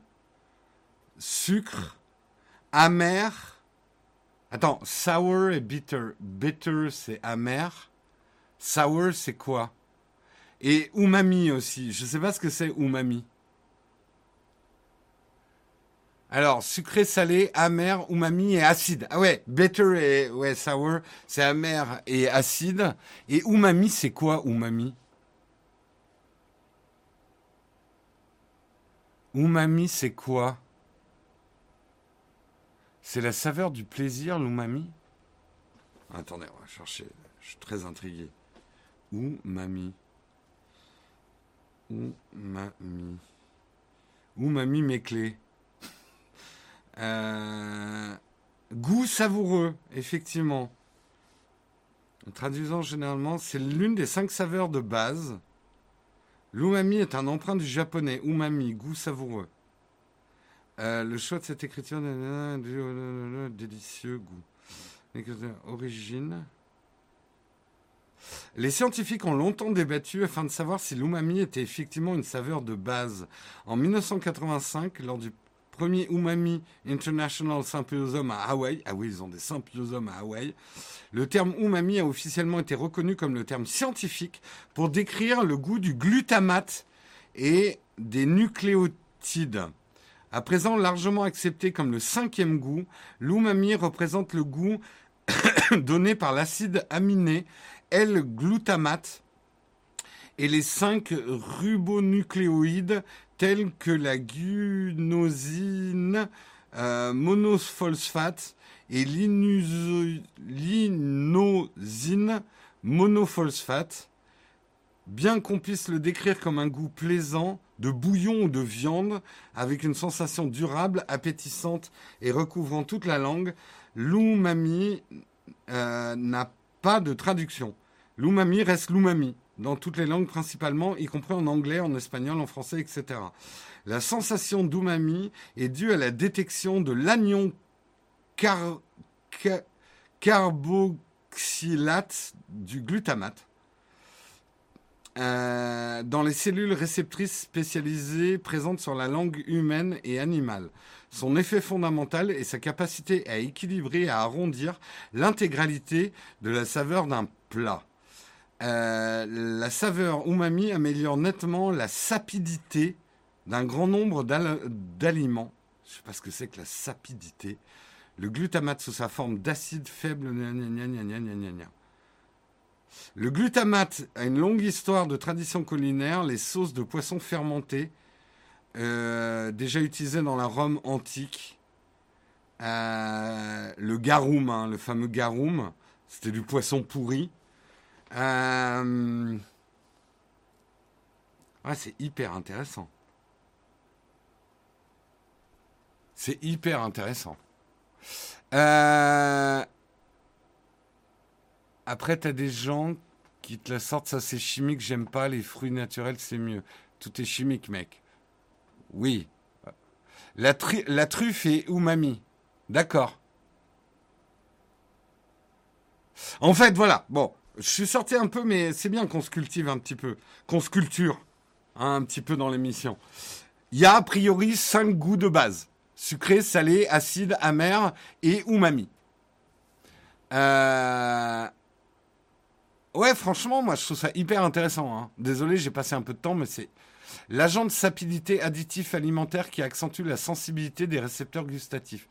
sucre, amer. Attends, sour et bitter. Bitter, c'est amer. Sour, c'est quoi? Et umami aussi. Je ne sais pas ce que c'est umami. Alors, sucré, salé, amer, umami et acide. Ah ouais, bitter et sour, c'est amer et acide. Et umami, c'est quoi umami? Umami, c'est quoi? C'est la saveur du plaisir, l'umami? Attendez, on va chercher. Je suis très intrigué. Umami. Umami. Umami, mes clés. Euh, goût savoureux, effectivement. En traduisant généralement, c'est l'une des cinq saveurs de base L'umami est un emprunt du japonais. Umami, goût savoureux. Euh, le choix de cette écriture, délicieux goût. Origine. Les scientifiques ont longtemps débattu afin de savoir si l'umami était effectivement une saveur de base. En 1985, lors du premier Umami International Symposium à Hawaï, ah oui, ils ont des symposiums à Hawaï, le terme umami a officiellement été reconnu comme le terme scientifique pour décrire le goût du glutamate et des nucléotides. À présent largement accepté comme le cinquième goût, l'umami représente le goût donné par l'acide aminé L-glutamate et les cinq ribonucléoïdes tels que la guanosine, euh, monophosphate et l'inosine monophosphate. Bien qu'on puisse le décrire comme un goût plaisant, de bouillon ou de viande, avec une sensation durable, appétissante et recouvrant toute la langue, l'umami euh, n'a pas de traduction. L'umami reste l'umami, dans toutes les langues principalement, y compris en anglais, en espagnol, en français, etc. La sensation d'umami est due à la détection de l'anion carboxylate du glutamate euh, dans les cellules réceptrices spécialisées présentes sur la langue humaine et animale. Son effet fondamental est sa capacité à équilibrer et à arrondir l'intégralité de la saveur d'un plat. Euh, la saveur umami améliore nettement la sapidité d'un grand nombre d'aliments. Je ne sais pas ce que c'est que la sapidité. Le glutamate sous sa forme d'acide faible. Le glutamate a une longue histoire de tradition culinaire, les sauces de poissons fermentés, euh, déjà utilisées dans la Rome antique. Euh, le garum, hein, le fameux garum, c'était du poisson pourri. Euh, c'est hyper intéressant. C'est hyper intéressant. Euh... Après, t'as des gens qui te la sortent, ça c'est chimique, j'aime pas, les fruits naturels c'est mieux. Tout est chimique, mec. Oui. La, la truffe est umami. D'accord. En fait, voilà. Bon, je suis sorti un peu, mais c'est bien qu'on se cultive un petit peu. Qu'on se culture hein, un petit peu dans l'émission. Il y a a priori cinq goûts de base. Sucré, salé, acide, amer et umami. Euh... Ouais, franchement, moi, je trouve ça hyper intéressant. Hein. Désolé, j'ai passé un peu de temps, mais c'est l'agent de sapidité additif alimentaire qui accentue la sensibilité des récepteurs gustatifs.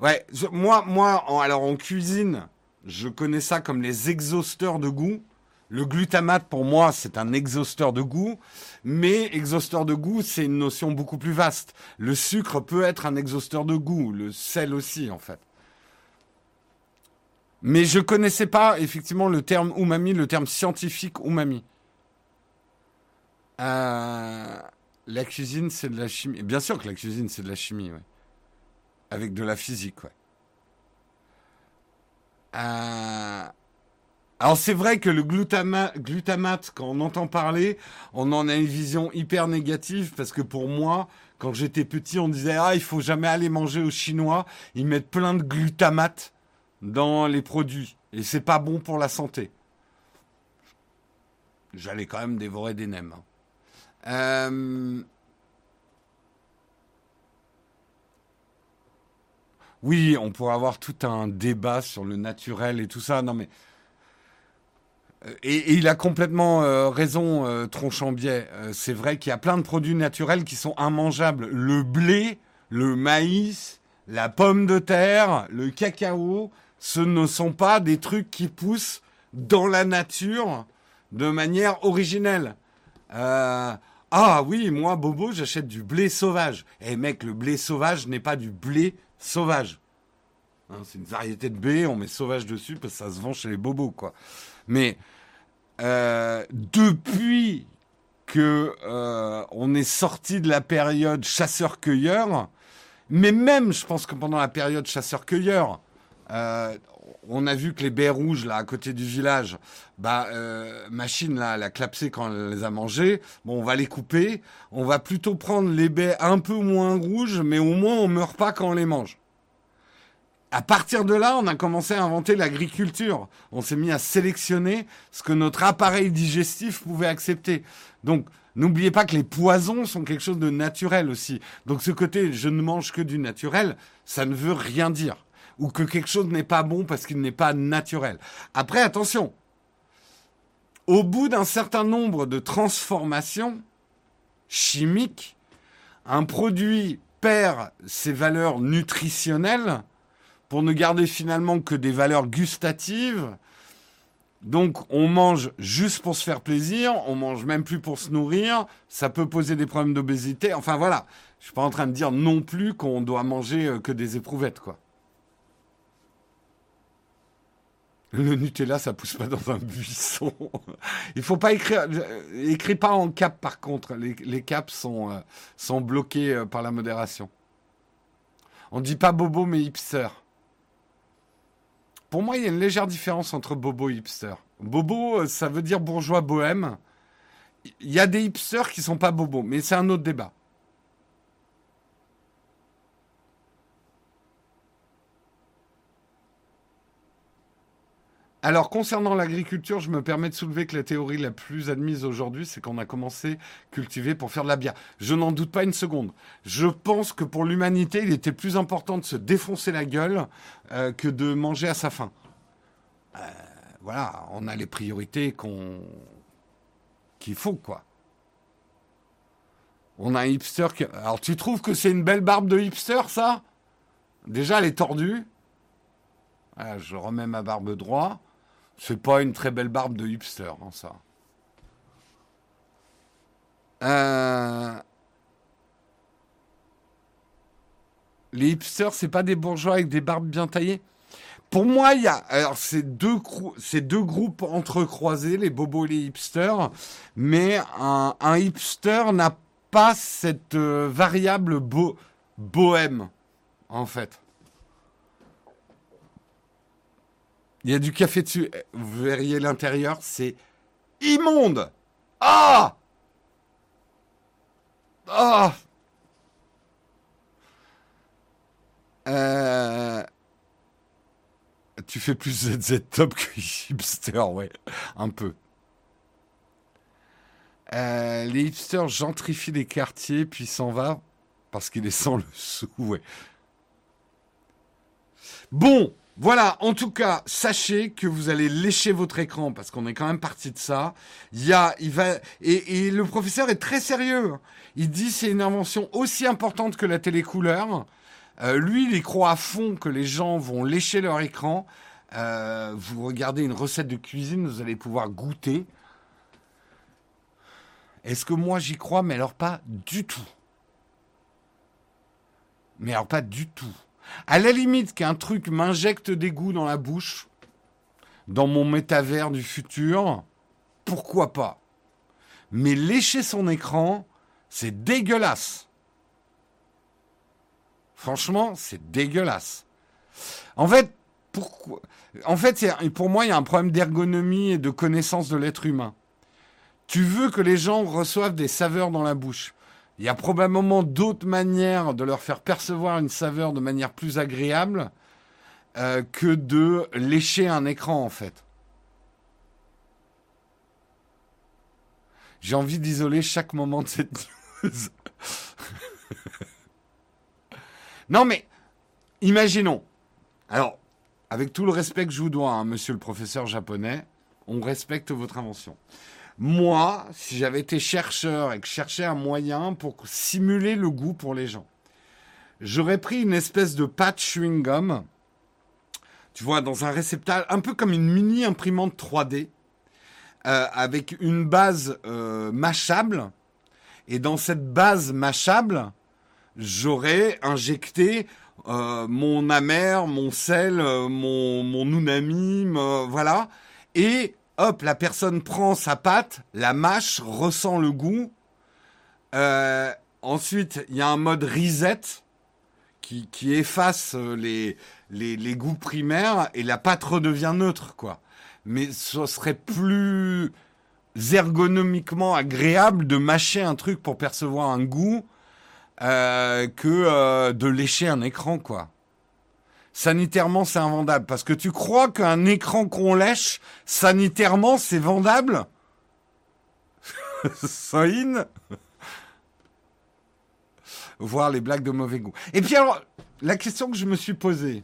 Ouais, moi, moi, alors en cuisine, je connais ça comme les exhausteurs de goût. Le glutamate, pour moi, c'est un exhausteur de goût, mais exhausteur de goût, c'est une notion beaucoup plus vaste. Le sucre peut être un exhausteur de goût, le sel aussi, en fait. Mais je connaissais pas effectivement le terme umami, le terme scientifique umami. Euh, la cuisine, c'est de la chimie. Bien sûr que la cuisine, c'est de la chimie, ouais. Avec de la physique, ouais. Euh, alors c'est vrai que le glutamate, quand on entend parler, on en a une vision hyper négative parce que pour moi, quand j'étais petit, on disait ah il faut jamais aller manger aux Chinois, ils mettent plein de glutamate dans les produits. Et c'est pas bon pour la santé. J'allais quand même dévorer des nems. Hein. Euh, oui, on pourrait avoir tout un débat sur le naturel et tout ça. Non, mais. Euh, et, il a complètement euh, raison, Tronchambier. c'est vrai qu'il y a plein de produits naturels qui sont immangeables. Le blé, le maïs, la pomme de terre, le cacao, ce ne sont pas des trucs qui poussent dans la nature de manière originelle. Euh, ah oui, moi, Bobo, j'achète du blé sauvage. Eh mec, le blé sauvage n'est pas du blé sauvage. Hein, c'est une variété de blé, on met sauvage dessus parce que ça se vend chez les bobos, quoi. Mais euh, depuis que euh, on est sorti de la période chasseur-cueilleur, mais même, je pense que pendant la période chasseur-cueilleur, euh, on a vu que les baies rouges là à côté du village, bah euh, machine là, elle a clapsé quand elle les a mangées. Bon, on va les couper. On va plutôt prendre les baies un peu moins rouges, mais au moins on meurt pas quand on les mange. À partir de là, on a commencé à inventer l'agriculture. On s'est mis à sélectionner ce que notre appareil digestif pouvait accepter. Donc, n'oubliez pas que les poisons sont quelque chose de naturel aussi. Donc, ce côté je ne mange que du naturel, ça ne veut rien dire ou que quelque chose n'est pas bon parce qu'il n'est pas naturel. Après, attention, au bout d'un certain nombre de transformations chimiques, un produit perd ses valeurs nutritionnelles pour ne garder finalement que des valeurs gustatives. Donc on mange juste pour se faire plaisir, on mange même plus pour se nourrir, ça peut poser des problèmes d'obésité. Enfin voilà, je suis pas en train de dire non plus qu'on doit manger euh, que des éprouvettes quoi. Le Nutella, ça pousse pas dans un buisson. Il faut pas écrire. Écris pas en cap par contre. Les, caps sont, euh, bloqués euh, par la modération. On dit pas bobo mais hipster. Pour moi, il y a une légère différence entre bobo et hipster. Bobo, euh, ça veut dire bourgeois bohème. Il y a des hipsters qui sont pas bobos, mais c'est un autre débat. Alors, concernant l'agriculture, je me permets de soulever que la théorie la plus admise aujourd'hui, c'est qu'on a commencé à cultiver pour faire de la bière. Je n'en doute pas une seconde. Je pense que pour l'humanité, il était plus important de se défoncer la gueule euh, que de manger à sa faim. Euh, voilà, on a les priorités qu'on qu'il faut, quoi. On a un hipster qui... Alors, tu trouves que c'est une belle barbe de hipster, ça? Déjà, elle est tordue. je remets ma barbe droite. C'est pas une très belle barbe de hipster, hein, ça. Euh, les hipsters, c'est pas des bourgeois avec des barbes bien taillées? Pour moi, il y a. Alors, c'est deux, groupes entrecroisés, les bobos et les hipsters. Mais un, hipster n'a pas cette euh, variable bohème, en fait. Il y a du café dessus. Vous verriez l'intérieur, c'est immonde. Ah Ah euh... Tu fais plus ZZ Top que hipster, ouais, un peu. Euh, les hipsters gentrifient les quartiers, puis s'en va parce qu'il est sans le sou, ouais. Bon, voilà, en tout cas, sachez que vous allez lécher votre écran parce qu'on est quand même parti de ça. Il y a, il va, et, le professeur est très sérieux. Il dit c'est une invention aussi importante que la télécouleur. Euh, lui, il croit à fond que les gens vont lécher leur écran. Euh, vous regardez une recette de cuisine, vous allez pouvoir goûter. Est-ce que moi j'y crois? Mais alors pas du tout. Mais alors pas du tout. À la limite qu'un truc m'injecte des goûts dans la bouche, dans mon métavers du futur, pourquoi pas? Mais lécher son écran, c'est dégueulasse. Franchement, c'est dégueulasse. En fait, pourquoi En fait, pour moi, il y a un problème d'ergonomie et de connaissance de l'être humain. Tu veux que les gens reçoivent des saveurs dans la bouche. Il y a probablement d'autres manières de leur faire percevoir une saveur de manière plus agréable euh, que de lécher un écran en fait. J'ai envie d'isoler chaque moment de cette news. non mais, imaginons. Alors, avec tout le respect que je vous dois, hein, monsieur le professeur japonais, on respecte votre invention. Moi, si j'avais été chercheur et que je cherchais un moyen pour simuler le goût pour les gens, j'aurais pris une espèce de pâte chewing-gum, tu vois, dans un réceptacle, un peu comme une mini imprimante 3D, euh, avec une base euh, mâchable. Et dans cette base mâchable, j'aurais injecté euh, mon amer, mon sel, mon, mon unami, voilà. Et hop, la personne prend sa pâte, la mâche, ressent le goût. Euh, ensuite, il y a un mode reset qui, efface les, les, les goûts primaires et la pâte redevient neutre, quoi. Mais ce serait plus ergonomiquement agréable de mâcher un truc pour percevoir un goût euh, que euh, de lécher un écran, quoi. Sanitairement, c'est invendable. Parce que tu crois qu'un écran qu'on lèche, sanitairement, c'est vendable Soin Voir les blagues de mauvais goût. Et puis alors, la question que je me suis posée.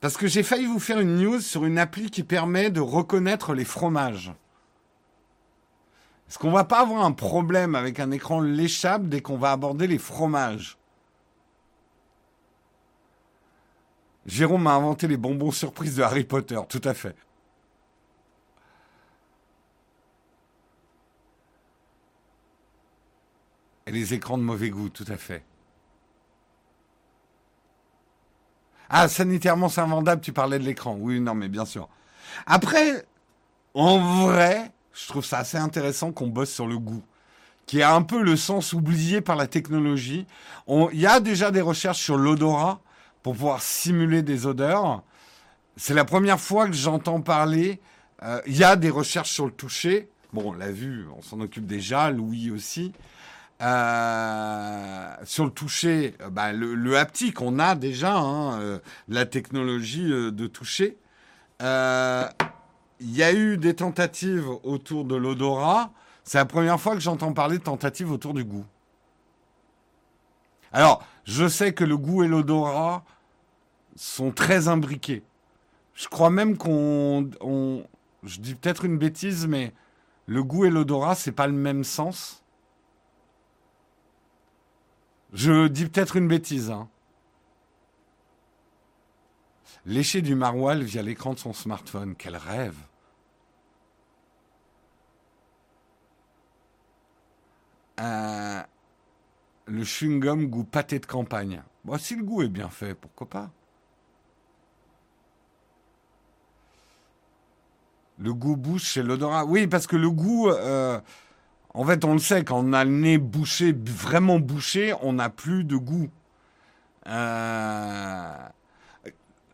Parce que j'ai failli vous faire une news sur une appli qui permet de reconnaître les fromages. Est-ce qu'on va pas avoir un problème avec un écran léchable dès qu'on va aborder les fromages? Jérôme a inventé les bonbons surprises de Harry Potter, tout à fait. Et les écrans de mauvais goût, tout à fait. Ah, sanitairement, c'est invendable, tu parlais de l'écran. Oui, non, mais bien sûr. Après, en vrai, je trouve ça assez intéressant qu'on bosse sur le goût, qui est un peu le sens oublié par la technologie. Il y a déjà des recherches sur l'odorat pour pouvoir simuler des odeurs. C'est la première fois que j'entends parler. Euh, il y a des recherches sur le toucher. Bon, on l'a vu, on s'en occupe déjà, Louis aussi. Euh, sur le toucher, euh, bah, le, haptique, on a déjà hein, la technologie de toucher. Il y a eu des tentatives autour de l'odorat. C'est la première fois que j'entends parler de tentatives autour du goût. Alors, je sais que le goût et l'odorat sont très imbriqués. Je crois même qu'on, je dis peut-être une bêtise, mais le goût et l'odorat, c'est pas le même sens. Je dis peut-être une bêtise. Hein. Lécher du maroilles via l'écran de son smartphone, quel rêve euh, Le chewing-gum goût pâté de campagne. Bon, si le goût est bien fait, pourquoi pas? Le goût bouche chez l'odorat. Oui, parce que le goût, euh, en fait, on le sait, quand on a le nez bouché, vraiment bouché, on n'a plus de goût. Euh,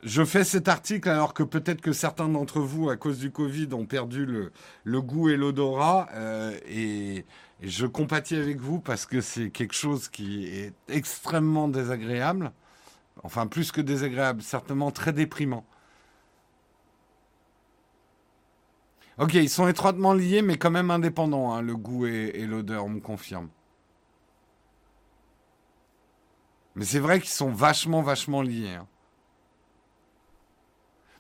je fais cet article alors que peut-être que certains d'entre vous, à cause du Covid, ont perdu le, goût et l'odorat. Euh, et, je compatis avec vous parce que c'est quelque chose qui est extrêmement désagréable. Enfin, plus que désagréable, certainement très déprimant. Ok, ils sont étroitement liés, mais quand même indépendants, hein, le goût et, l'odeur, me confirme. Mais c'est vrai qu'ils sont vachement, vachement liés. Hein.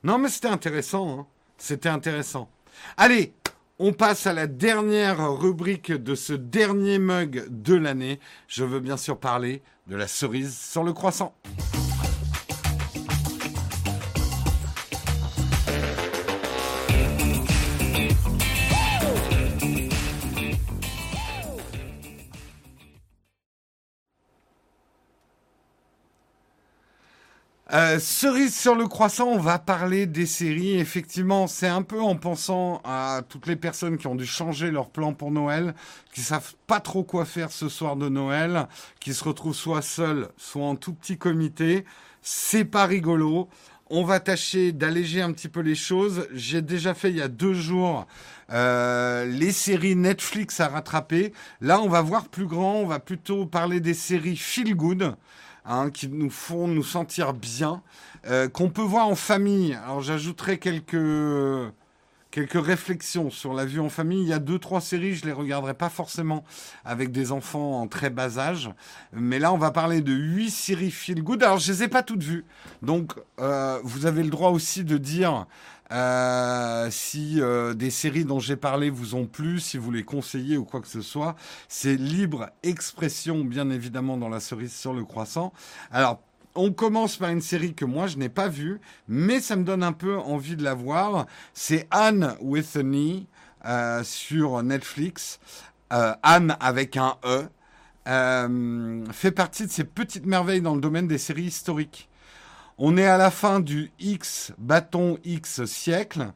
Non, mais c'était intéressant. Hein. C'était intéressant. Allez, on passe à la dernière rubrique de ce dernier mug de l'année. Je veux bien sûr parler de la cerise sur le croissant. Euh, cerise sur le croissant, on va parler des séries. Effectivement, c'est un peu en pensant à toutes les personnes qui ont dû changer leur plan pour Noël, qui savent pas trop quoi faire ce soir de Noël, qui se retrouvent soit seuls, soit en tout petit comité. C'est pas rigolo. On va tâcher d'alléger un petit peu les choses. J'ai déjà fait il y a deux jours euh, les séries Netflix à rattraper. Là, on va voir plus grand. On va plutôt parler des séries feel good. Hein, qui nous font nous sentir bien, euh, qu'on peut voir en famille. Alors j'ajouterai quelques quelques réflexions sur la vue en famille. Il y a deux, trois séries, je les regarderai pas forcément avec des enfants en très bas âge. Mais là, on va parler de huit séries feel good. Alors, je les ai pas toutes vues. Donc, euh, vous avez le droit aussi de dire euh, si euh, des séries dont j'ai parlé vous ont plu, si vous les conseillez ou quoi que ce soit, c'est libre expression, bien évidemment, dans la cerise sur le croissant. Alors, on commence par une série que moi je n'ai pas vue, mais ça me donne un peu envie de la voir. C'est Anne with a Knee euh, sur Netflix. Anne avec un E. fait partie de ces petites merveilles dans le domaine des séries historiques. On est à la fin du X bâton X siècle.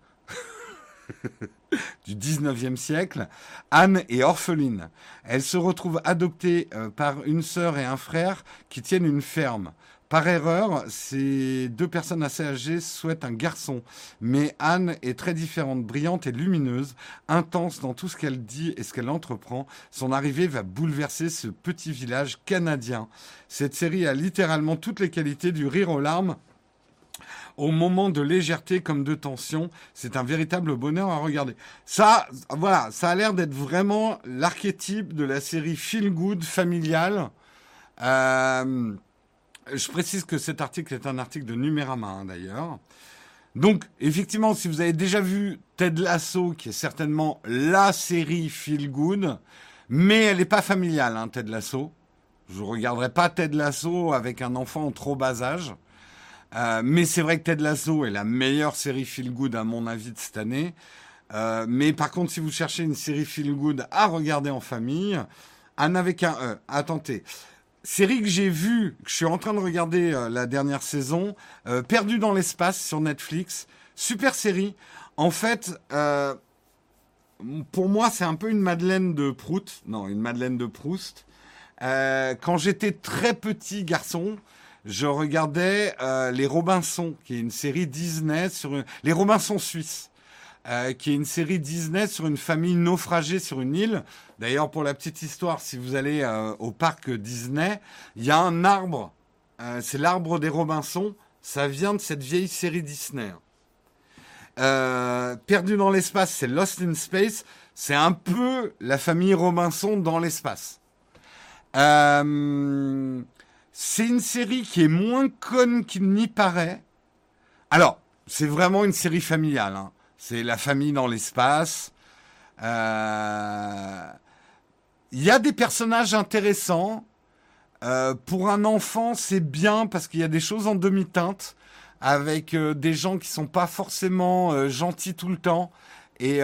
du 19e siècle. Anne est orpheline. Elle se retrouve adoptée euh, par une sœur et un frère qui tiennent une ferme. Par erreur, ces deux personnes assez âgées souhaitent un garçon. Mais Anne est très différente, brillante et lumineuse, intense dans tout ce qu'elle dit et ce qu'elle entreprend. Son arrivée va bouleverser ce petit village canadien. Cette série a littéralement toutes les qualités du rire aux larmes au moment de légèreté comme de tension. C'est un véritable bonheur à regarder. Ça, voilà, ça a l'air d'être vraiment l'archétype de la série feel good familiale. Euh, je précise que cet article est un article de Numérama hein, d'ailleurs. Donc, effectivement, si vous avez déjà vu Ted Lasso, qui est certainement la série feel good, mais elle n'est pas familiale, hein, Ted Lasso. Je ne regarderai pas Ted Lasso avec un enfant en trop bas âge. Euh, mais c'est vrai que Ted Lasso est la meilleure série feel good à mon avis de cette année. Euh, mais par contre, si vous cherchez une série feel good à regarder en famille, un avec un E, à tenter. Série que j'ai vue, que je suis en train de regarder euh, la dernière saison, Perdu dans l'espace sur Netflix. Super série. En fait, pour moi, c'est un peu une Madeleine de Proust. Non, une Madeleine de Proust. quand j'étais très petit garçon, je regardais euh, Les Robinson, qui est une série Disney sur. Les Robinson suisses. Euh, qui est une série Disney sur une famille naufragée sur une île. D'ailleurs, pour la petite histoire, si vous allez euh, au parc Disney, il y a un arbre. c'est l'arbre des Robinson. Ça vient de cette vieille série Disney. Perdu dans l'espace, c'est Lost in Space. C'est un peu la famille Robinson dans l'espace. Euh, c'est une série qui est moins conne qu'il n'y paraît. Alors, c'est vraiment une série familiale. Hein. C'est la famille dans l'espace. Euh, il y a des personnages intéressants. Euh, pour un enfant, c'est bien parce qu'il y a des choses en demi-teinte avec euh, des gens qui sont pas forcément gentils tout le temps et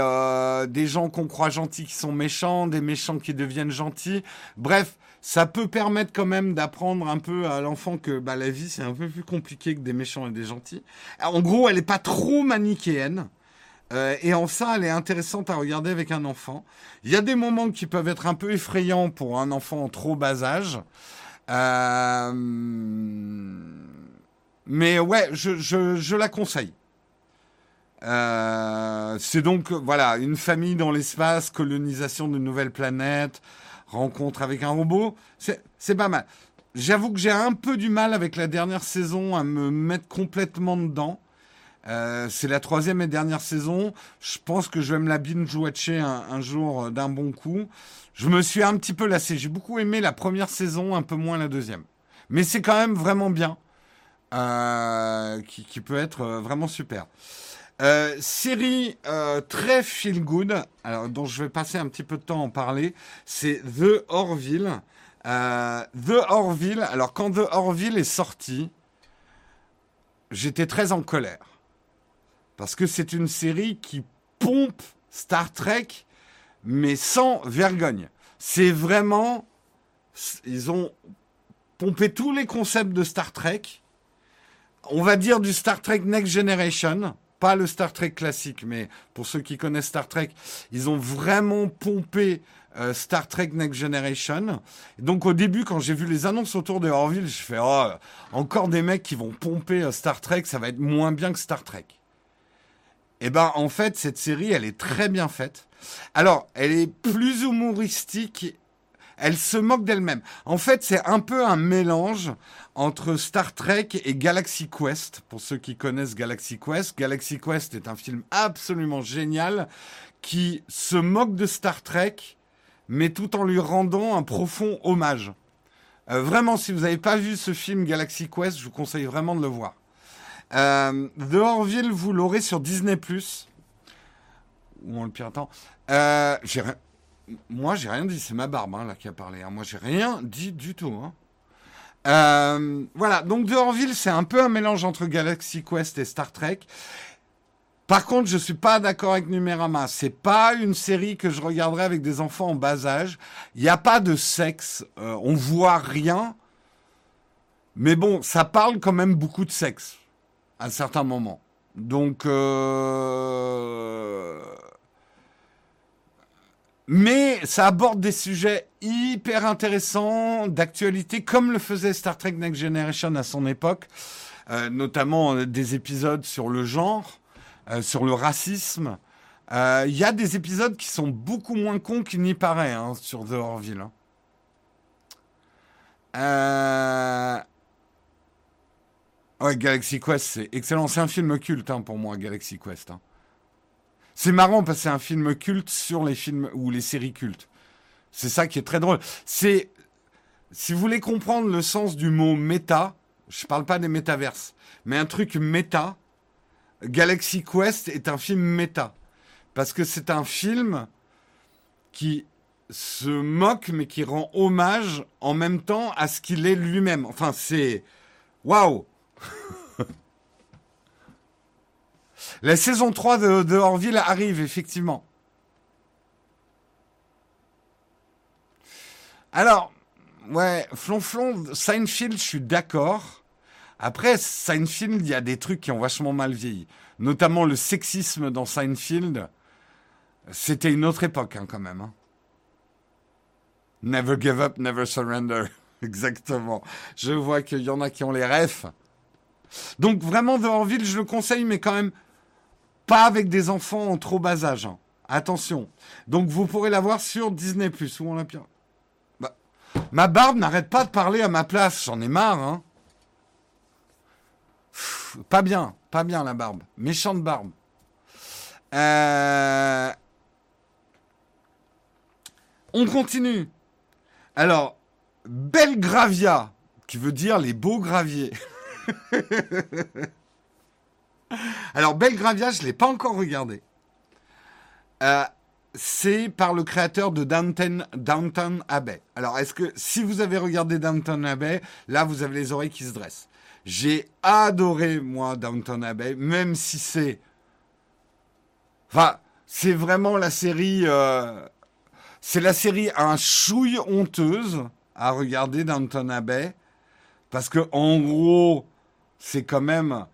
des gens qu'on croit gentils qui sont méchants, des méchants qui deviennent gentils. Bref, ça peut permettre quand même d'apprendre un peu à l'enfant que bah, la vie c'est un peu plus compliqué que des méchants et des gentils. En gros, elle n'est pas trop manichéenne. Euh, et en ça, elle est intéressante à regarder avec un enfant. Il y a des moments qui peuvent être un peu effrayants pour un enfant en trop bas âge. Euh, mais ouais, je, je, je la conseille. Euh, c'est donc voilà une famille dans l'espace, colonisation de nouvelles planètes, rencontre avec un robot, c'est pas mal. J'avoue que j'ai un peu du mal avec la dernière saison à me mettre complètement dedans. Euh, c'est la troisième et dernière saison. Je pense que je vais me la binge-watcher un, un, jour euh, d'un bon coup. Je me suis un petit peu lassé. J'ai beaucoup aimé la première saison, un peu moins la deuxième. Mais c'est quand même vraiment bien. Euh, qui, peut être vraiment super. Série très feel good, dont je vais passer un petit peu de temps à en parler, c'est The Orville. The Orville, alors quand The Orville est sorti, j'étais très en colère. Parce que c'est une série qui pompe Star Trek, mais sans vergogne. C'est vraiment... Ils ont pompé tous les concepts de Star Trek. On va dire du Star Trek Next Generation pas le Star Trek classique, mais pour ceux qui connaissent Star Trek, ils ont vraiment pompé euh, Star Trek Next Generation. donc au début, quand j'ai vu les annonces autour de Orville, je fais oh encore des mecs qui vont pomper euh, Star Trek, ça va être moins bien que Star Trek. Eh ben en fait, cette série, elle est très bien faite. Alors, elle est plus humoristique elle se moque d'elle-même. En fait, c'est un peu un mélange entre Star Trek et Galaxy Quest. Pour ceux qui connaissent Galaxy Quest, Galaxy Quest est un film absolument génial qui se moque de Star Trek, mais tout en lui rendant un profond hommage. Euh, vraiment, si vous n'avez pas vu ce film Galaxy Quest, je vous conseille vraiment de le voir. Euh, The Orville, vous l'aurez sur Disney+. Ou on le temps. Euh, moi, j'ai rien dit. C'est ma barbe hein, là qui a parlé. Hein. Moi, j'ai rien dit du tout. Hein. Euh, voilà. Donc, The Orville, c'est un peu un mélange entre Galaxy Quest et Star Trek. Par contre, je suis pas d'accord avec Numérama. C'est pas une série que je regarderais avec des enfants en bas âge. Il n'y a pas de sexe. Euh, on voit rien. Mais bon, ça parle quand même beaucoup de sexe à certains moments. Donc, euh, mais ça aborde des sujets hyper intéressants, d'actualité, comme le faisait Star Trek Next Generation à son époque, euh, notamment euh, des épisodes sur le genre, sur le racisme. Il y a des épisodes qui sont beaucoup moins cons qu'il n'y paraît hein, sur The Orville. Hein. Ouais, Galaxy Quest, c'est excellent. C'est un film culte hein, pour moi, Galaxy Quest. C'est marrant parce que c'est un film culte sur les films ou les séries cultes. C'est ça qui est très drôle. C'est, si vous voulez comprendre le sens du mot méta, je parle pas des métaverses, mais un truc méta, Galaxy Quest est un film méta. Parce que c'est un film qui se moque, mais qui rend hommage en même temps à ce qu'il est lui-même. Enfin, c'est. Waouh! La saison 3 de, Orville arrive, effectivement. Alors, ouais, flonflon, Seinfeld, je suis d'accord. Après, Seinfeld, il y a des trucs qui ont vachement mal vieilli. Notamment le sexisme dans Seinfeld. C'était une autre époque, hein, quand même. Hein. Never give up, never surrender. Exactement. Je vois qu'il y en a qui ont les refs. Donc vraiment, The Orville, je le conseille, mais quand même, pas avec des enfants en trop bas âge. Hein. Attention. Donc vous pourrez la voir sur Disney+. Où on l'a bah, Ma barbe n'arrête pas de parler à ma place. J'en ai marre. Hein. pas bien. Pas bien la barbe. Méchante barbe. Euh, on continue. Alors, Belgravia, qui veut dire les beaux graviers. Alors, Belgravia, je ne l'ai pas encore regardé. Euh, c'est par le créateur de Downton, Downton Abbey. Alors, est-ce que si vous avez regardé Downton Abbey, là, vous avez les oreilles qui se dressent. J'ai adoré, moi, Downton Abbey, même si c'est... Enfin, c'est vraiment la série... Euh, c'est la série un chouille honteuse à regarder Downton Abbey. Parce que, en gros, c'est quand même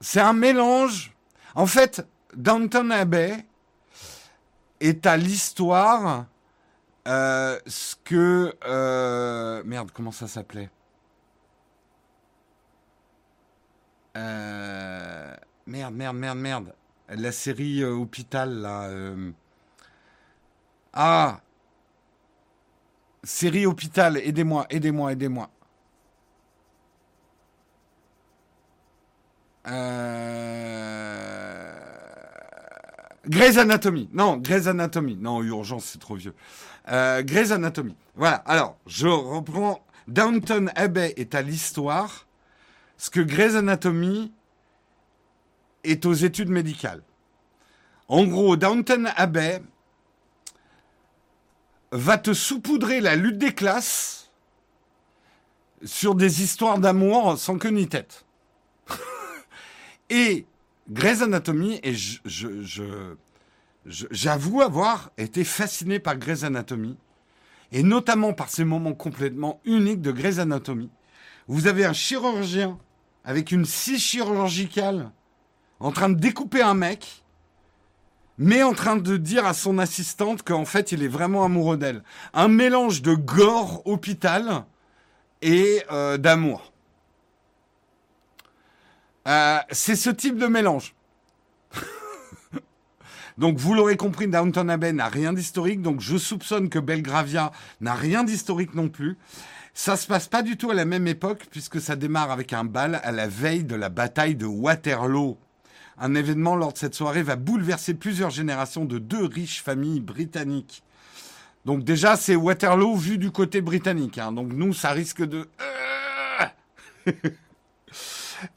c'est un mélange. En fait, Downton Abbey est à l'histoire euh, ce que euh, merde comment ça s'appelait? Euh, merde merde merde merde. La série hôpital là ah! Série hôpital aidez-moi aidez-moi aidez-moi Euh... Grey's Anatomy. Non, Grey's Anatomy. Non, Urgence, c'est trop vieux. Euh, Grey's Anatomy. Voilà. Alors, je reprends. Downton Abbey est à l'histoire ce que Grey's Anatomy est aux études médicales. En gros, Downton Abbey va te saupoudrer la lutte des classes sur des histoires d'amour sans queue ni tête. Et Grey's Anatomy, et je, j'avoue avoir été fasciné par Grey's Anatomy, et notamment par ces moments complètement uniques de Grey's Anatomy. Vous avez un chirurgien avec une scie chirurgicale en train de découper un mec, mais en train de dire à son assistante qu'en fait il est vraiment amoureux d'elle. Un mélange de gore hôpital et euh, d'amour. Euh, c'est ce type de mélange. donc vous l'aurez compris, Downton Abbey n'a rien d'historique, donc je soupçonne que Belgravia n'a rien d'historique non plus. Ça se passe pas du tout à la même époque puisque ça démarre avec un bal à la veille de la bataille de Waterloo. Un événement lors de cette soirée va bouleverser plusieurs générations de deux riches familles britanniques. Donc déjà, c'est Waterloo vu du côté britannique. Hein. Donc nous, ça risque de...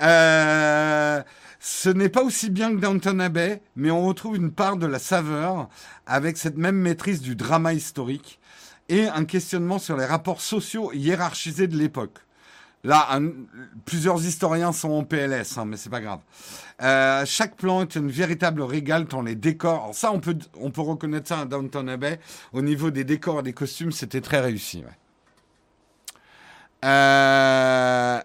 Euh, ce n'est pas aussi bien que Downton Abbey, mais on retrouve une part de la saveur avec cette même maîtrise du drama historique et un questionnement sur les rapports sociaux hiérarchisés de l'époque. Là, plusieurs historiens sont en PLS, hein, mais c'est pas grave. Euh, chaque plan est une véritable régale tant les décors. Alors ça, on peut, on peut reconnaître ça à Downton Abbey. Au niveau des décors et des costumes, c'était très réussi. Euh...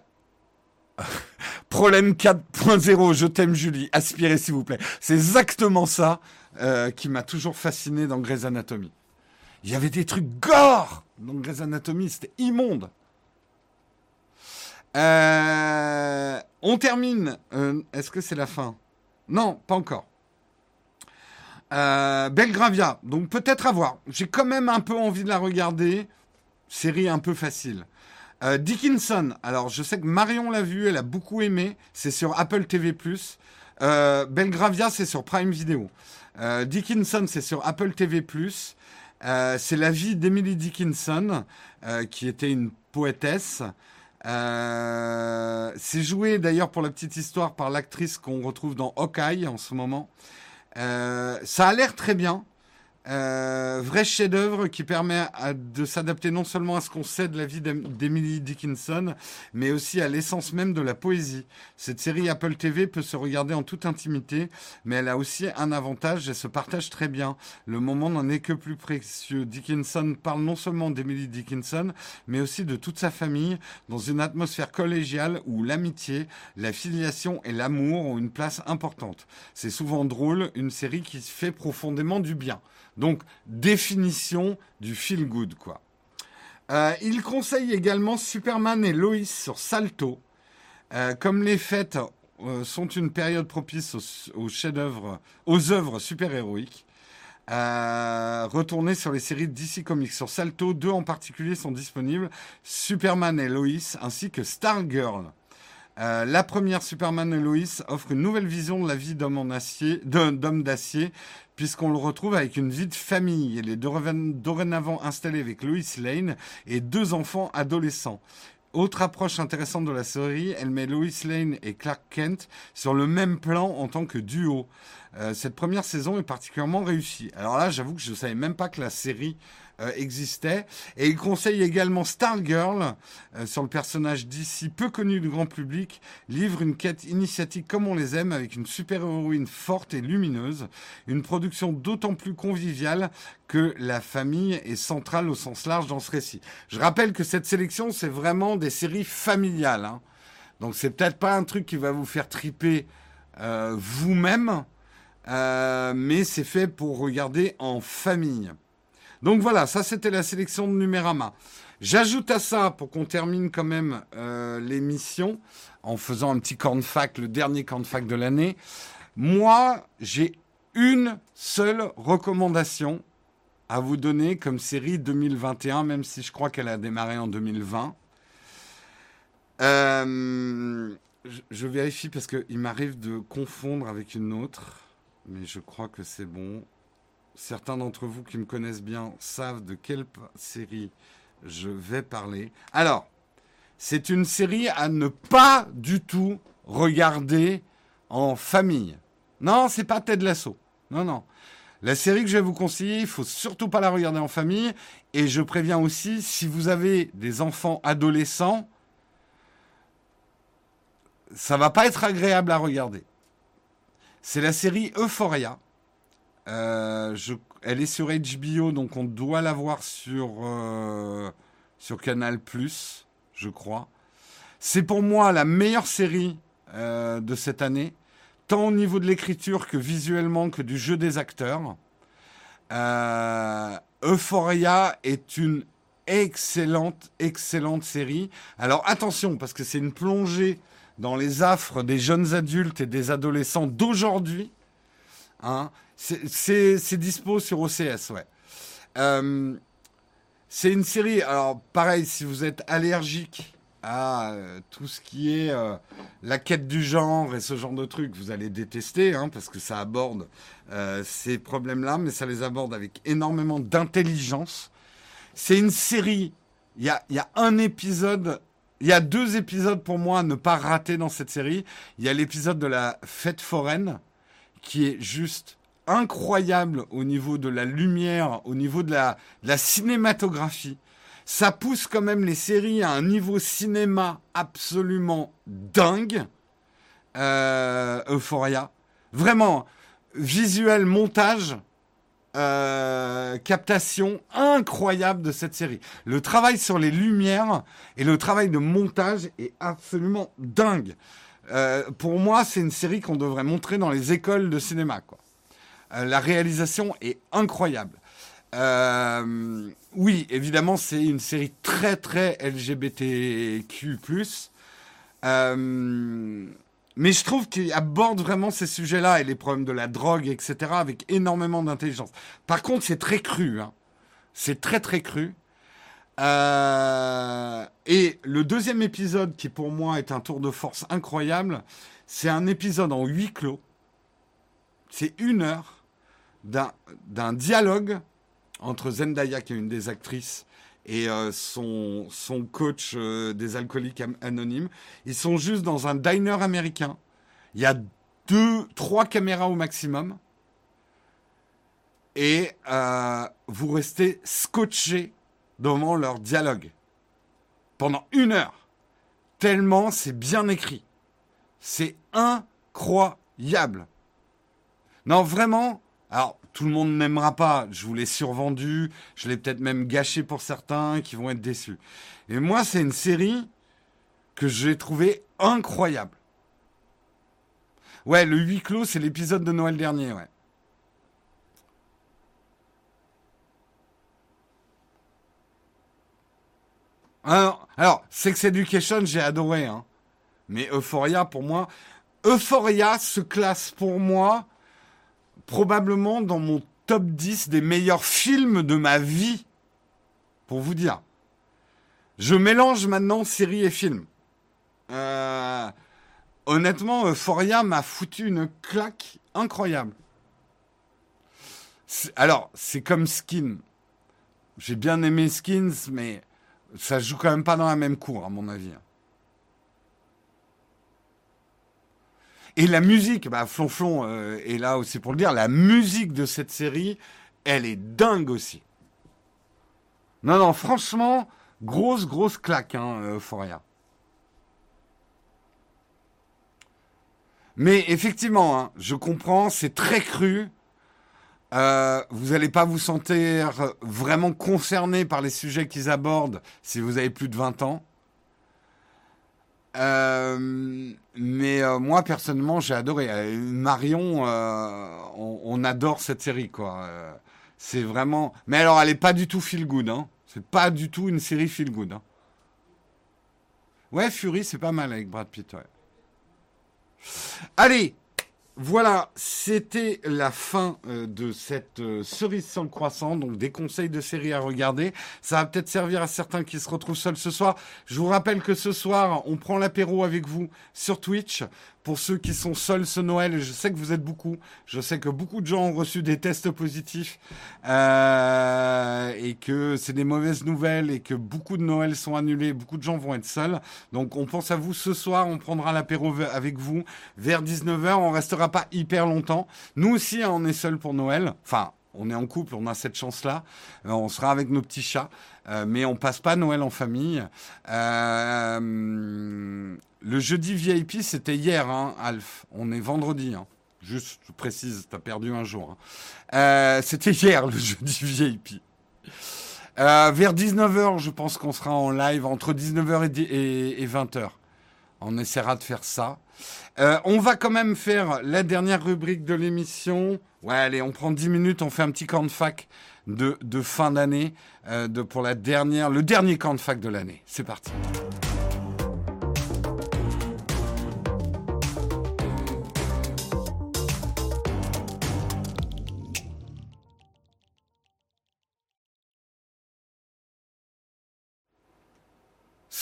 Problème 4.0, je t'aime Julie, aspirez s'il vous plaît. C'est exactement ça euh, qui m'a toujours fasciné dans Grey's Anatomy. Il y avait des trucs gore dans Grey's Anatomy, c'était immonde. Euh, on termine. Euh, est-ce que c'est la fin? Non, pas encore. Belgravia, donc peut-être à voir. J'ai quand même un peu envie de la regarder. Série un peu facile. Euh, Dickinson, alors je sais que Marion l'a vu, elle a beaucoup aimé, c'est sur Apple TV+. Euh, Belgravia, c'est sur Prime Video. Euh, Dickinson, c'est sur Apple TV+. C'est la vie d'Emily Dickinson, qui était une poétesse. c'est joué d'ailleurs pour la petite histoire par l'actrice qu'on retrouve dans Hawkeye en ce moment. ça a l'air très bien. Euh, vrai chef-d'œuvre qui permet de s'adapter non seulement à ce qu'on sait de la vie d'Emily Dickinson, mais aussi à l'essence même de la poésie. Cette série Apple TV peut se regarder en toute intimité, mais elle a aussi un avantage, elle se partage très bien. Le moment n'en est que plus précieux. Dickinson parle non seulement d'Emily Dickinson, mais aussi de toute sa famille, dans une atmosphère collégiale où l'amitié, la filiation et l'amour ont une place importante. C'est souvent drôle, une série qui fait profondément du bien. Donc, définition du feel good, quoi. Euh, il conseille également Superman et Lois sur Salto. Euh, comme les fêtes euh, sont une période propice aux, chefs-d'œuvre, aux œuvres super-héroïques, retournez sur les séries DC Comics. Sur Salto, deux en particulier sont disponibles Superman et Lois ainsi que Stargirl. Euh, la première Superman et Lois offre une nouvelle vision de la vie d'homme d'acier, puisqu'on le retrouve avec une vie de famille. Il est dorénavant installé avec Lois Lane et deux enfants adolescents. Autre approche intéressante de la série, elle met Lois Lane et Clark Kent sur le même plan en tant que duo. Euh, cette première saison est particulièrement réussie. Alors là, j'avoue que je ne savais même pas que la série euh, existait. Et il conseille également Stargirl, euh, sur le personnage d'ici peu connu du grand public, livre une quête initiatique comme on les aime, avec une super-héroïne forte et lumineuse. Une production d'autant plus conviviale que la famille est centrale au sens large dans ce récit. Je rappelle que cette sélection, c'est vraiment des séries familiales. Hein. Donc c'est peut-être pas un truc qui va vous faire triper euh, vous-même, mais c'est fait pour regarder en famille. Donc voilà, ça c'était la sélection de Numérama. J'ajoute à ça, pour qu'on termine quand même euh, l'émission, en faisant un petit cornfac, le dernier cornfac de l'année, moi j'ai une seule recommandation à vous donner comme série 2021, même si je crois qu'elle a démarré en 2020. Euh, je vérifie parce qu'il m'arrive de confondre avec une autre, mais je crois que c'est bon certains d'entre vous qui me connaissent bien savent de quelle série je vais parler. Alors, c'est une série à ne pas du tout regarder en famille. Non, c'est pas Ted Lasso. Non, non. La série que je vais vous conseiller, il faut surtout pas la regarder en famille. Et je préviens aussi, si vous avez des enfants adolescents, ça va pas être agréable à regarder. C'est la série Euphoria. Euh, elle est sur HBO, donc on doit la voir sur, euh, sur Canal je crois. C'est pour moi la meilleure série euh, de cette année, tant au niveau de l'écriture que visuellement que du jeu des acteurs. Euphoria est une excellente, excellente série. Alors attention, parce que c'est une plongée dans les affres des jeunes adultes et des adolescents d'aujourd'hui. Hein. C'est dispo sur OCS, ouais. Euh, c'est une série, alors pareil, si vous êtes allergique à euh, tout ce qui est euh, la quête du genre et ce genre de trucs, vous allez détester, hein, parce que ça aborde ces problèmes-là, mais ça les aborde avec énormément d'intelligence. C'est une série, il y a, y a un épisode il y a deux épisodes pour moi à ne pas rater dans cette série. Il y a l'épisode de la fête foraine, qui est juste incroyable au niveau de la lumière, au niveau de la, cinématographie. Ça pousse quand même les séries à un niveau cinéma absolument dingue. Euh, Euphoria. Vraiment, visuel, montage, euh, captation incroyable de cette série. Le travail sur les lumières et le travail de montage est absolument dingue. Euh, pour moi, c'est une série qu'on devrait montrer dans les écoles de cinéma. Euh, la réalisation est incroyable. Euh, oui, évidemment, c'est une série très très LGBTQ+. mais je trouve qu'il aborde vraiment ces sujets-là et les problèmes de la drogue, etc., avec énormément d'intelligence. Par contre, c'est très cru. Hein. C'est très très cru. Euh, et le deuxième épisode, qui pour moi est un tour de force incroyable, c'est un épisode en huis clos. C'est une heure d'un dialogue entre Zendaya, qui est une des actrices, et euh, son, son coach euh, des alcooliques anonymes. Ils sont juste dans un diner américain. Il y a deux, trois caméras au maximum. Et vous restez scotché devant leur dialogue. Pendant une heure. Tellement c'est bien écrit. C'est incroyable. Non, vraiment. Alors, tout le monde n'aimera pas. Je vous l'ai survendu. Je l'ai peut-être même gâché pour certains qui vont être déçus. Et moi, c'est une série que j'ai trouvé incroyable. Ouais, le huis clos, c'est l'épisode de Noël dernier, ouais. Alors, Sex Education, j'ai adoré. Hein. Mais Euphoria, pour moi, Euphoria se classe pour moi probablement dans mon top 10 des meilleurs films de ma vie. Pour vous dire. Je mélange maintenant série et film. Euh, honnêtement, Euphoria m'a foutu une claque incroyable. Alors, c'est comme Skin. J'ai bien aimé Skins, mais ça joue quand même pas dans la même cour, à mon avis. Et la musique, bah, Flonflon euh, est là aussi pour le dire, la musique de cette série, elle est dingue aussi. Non, non, franchement, grosse, grosse claque, hein, Euphoria. Mais effectivement, hein, je comprends, c'est très cru. Euh, vous n'allez pas vous sentir vraiment concerné par les sujets qu'ils abordent si vous avez plus de 20 ans. Euh, mais euh, moi personnellement j'ai adoré Marion on, adore cette série quoi c'est vraiment mais alors elle est pas du tout feel good hein. c'est pas du tout une série feel good hein. ouais Fury c'est pas mal avec Brad Pitt allez voilà, c'était la fin euh, de cette euh, cerise sans croissant, donc des conseils de série à regarder. Ça va peut-être servir à certains qui se retrouvent seuls ce soir. Je vous rappelle que ce soir, on prend l'apéro avec vous sur Twitch pour ceux qui sont seuls ce Noël, je sais que vous êtes beaucoup, je sais que beaucoup de gens ont reçu des tests positifs euh, et que c'est des mauvaises nouvelles et que beaucoup de Noël sont annulés, beaucoup de gens vont être seuls. Donc on pense à vous ce soir, on prendra l'apéro avec vous vers 19h, on restera pas hyper longtemps. Nous aussi, hein, on est seuls pour Noël. Enfin, on est en couple, on a cette chance-là. Euh, on sera avec nos petits chats, euh, mais on passe pas Noël en famille. Euh, le jeudi VIP, c'était hier, hein, Alf. On est vendredi. Hein. Juste, je précise, tu as perdu un jour. Hein. Euh, c'était hier, le jeudi VIP. Vers 19h, je pense qu'on sera en live, entre 19h et, 20h. On essaiera de faire ça. Euh, on va quand même faire la dernière rubrique de l'émission. Ouais, allez, on prend 10 minutes, on fait un petit camp de fac de, fin d'année de, pour la dernière, le dernier camp de fac de l'année. C'est parti.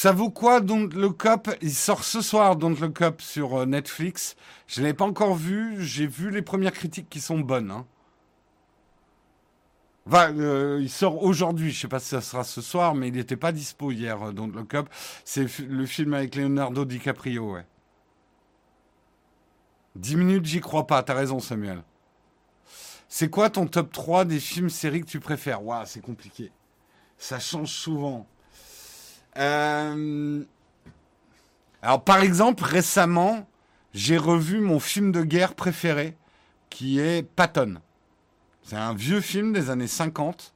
Ça vaut quoi Don't Look Up Il sort ce soir Don't Look Up sur euh, Netflix. Je ne l'ai pas encore vu. J'ai vu les premières critiques qui sont bonnes. Hein. Euh, il sort aujourd'hui. Je ne sais pas si ça sera ce soir, mais il n'était pas dispo hier. Euh, Don't Look Up. C'est le film avec Leonardo DiCaprio. Ouais. 10 minutes, j'y crois pas. T'as raison, Samuel. C'est quoi ton top 3 des films séries que tu préfères? Waouh, c'est compliqué. Ça change souvent. Euh, alors, par exemple, récemment, j'ai revu mon film de guerre préféré, qui est Patton. C'est un vieux film des années 50.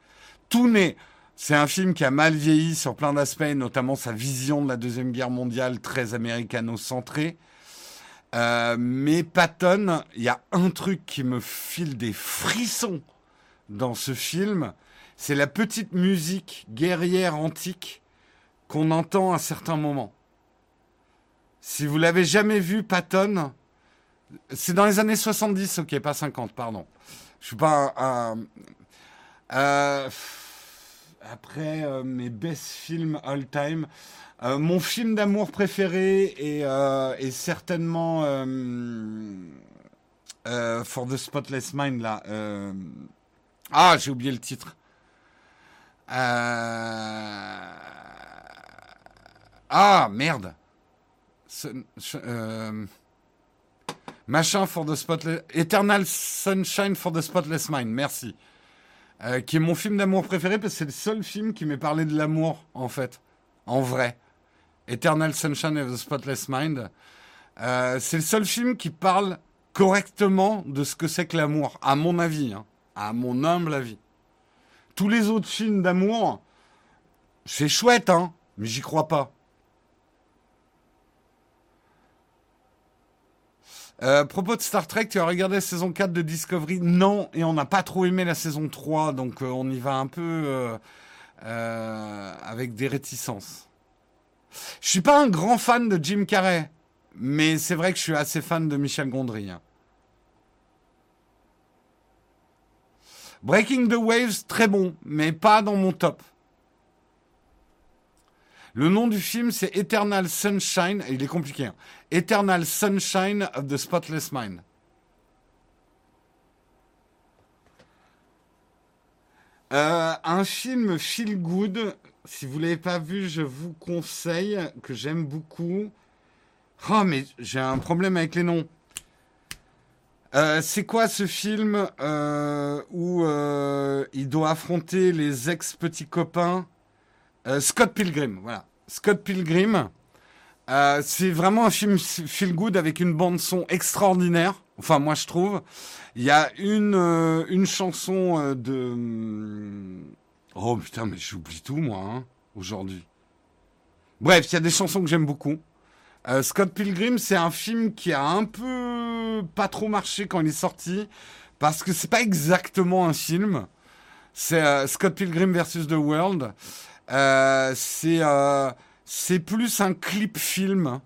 Tout né. C'est un film qui a mal vieilli sur plein d'aspects, notamment sa vision de la Deuxième Guerre mondiale très américano-centrée. Euh, mais Patton, il y a un truc qui me file des frissons dans ce film, c'est la petite musique guerrière antique qu'on entend à certains moments. Si vous l'avez jamais vu, Patton, c'est dans les années 70, ok, pas 50, pardon. Je suis pas un. Euh, après euh, mes best films all time, euh, mon film d'amour préféré est, certainement For the Spotless Mind là. Ah, j'ai oublié le titre. Ah merde. Machin for the Spotless. Eternal Sunshine for the Spotless Mind, merci. Euh, qui est mon film d'amour préféré parce que c'est le seul film qui m'est parlé de l'amour, en fait. En vrai. Eternal Sunshine of the Spotless Mind. Euh, c'est le seul film qui parle correctement de ce que c'est que l'amour, à mon avis, hein, à mon humble avis. Tous les autres films d'amour, c'est chouette, hein, mais j'y crois pas. Euh, propos de Star Trek, tu as regardé la saison 4 de Discovery? Non, et on n'a pas trop aimé la saison 3, donc euh, on y va un peu euh, avec des réticences. Je suis pas un grand fan de Jim Carrey, mais c'est vrai que je suis assez fan de Michel Gondry. Hein. Breaking the Waves, très bon, mais pas dans mon top. Le nom du film, c'est Eternal Sunshine. Il est compliqué. Hein. Eternal Sunshine of the Spotless Mind. Euh, un film feel good. Si vous l'avez pas vu, je vous conseille que j'aime beaucoup. Oh mais j'ai un problème avec les noms. Euh, c'est quoi ce film euh, où il doit affronter les ex petits copains Scott Pilgrim, voilà. Scott Pilgrim. Euh, c'est vraiment un film feel good avec une bande son extraordinaire. Enfin, moi, je trouve. Il y a une, euh, une chanson de... Hmm, oh putain, mais j'oublie tout, moi, hein, aujourd'hui. Bref, il y a des chansons que j'aime beaucoup. Scott Pilgrim, c'est un film qui a un peu pas trop marché quand il est sorti. Parce que c'est pas exactement un film. C'est Scott Pilgrim versus The World. Euh, c'est euh, c'est plus un clip film.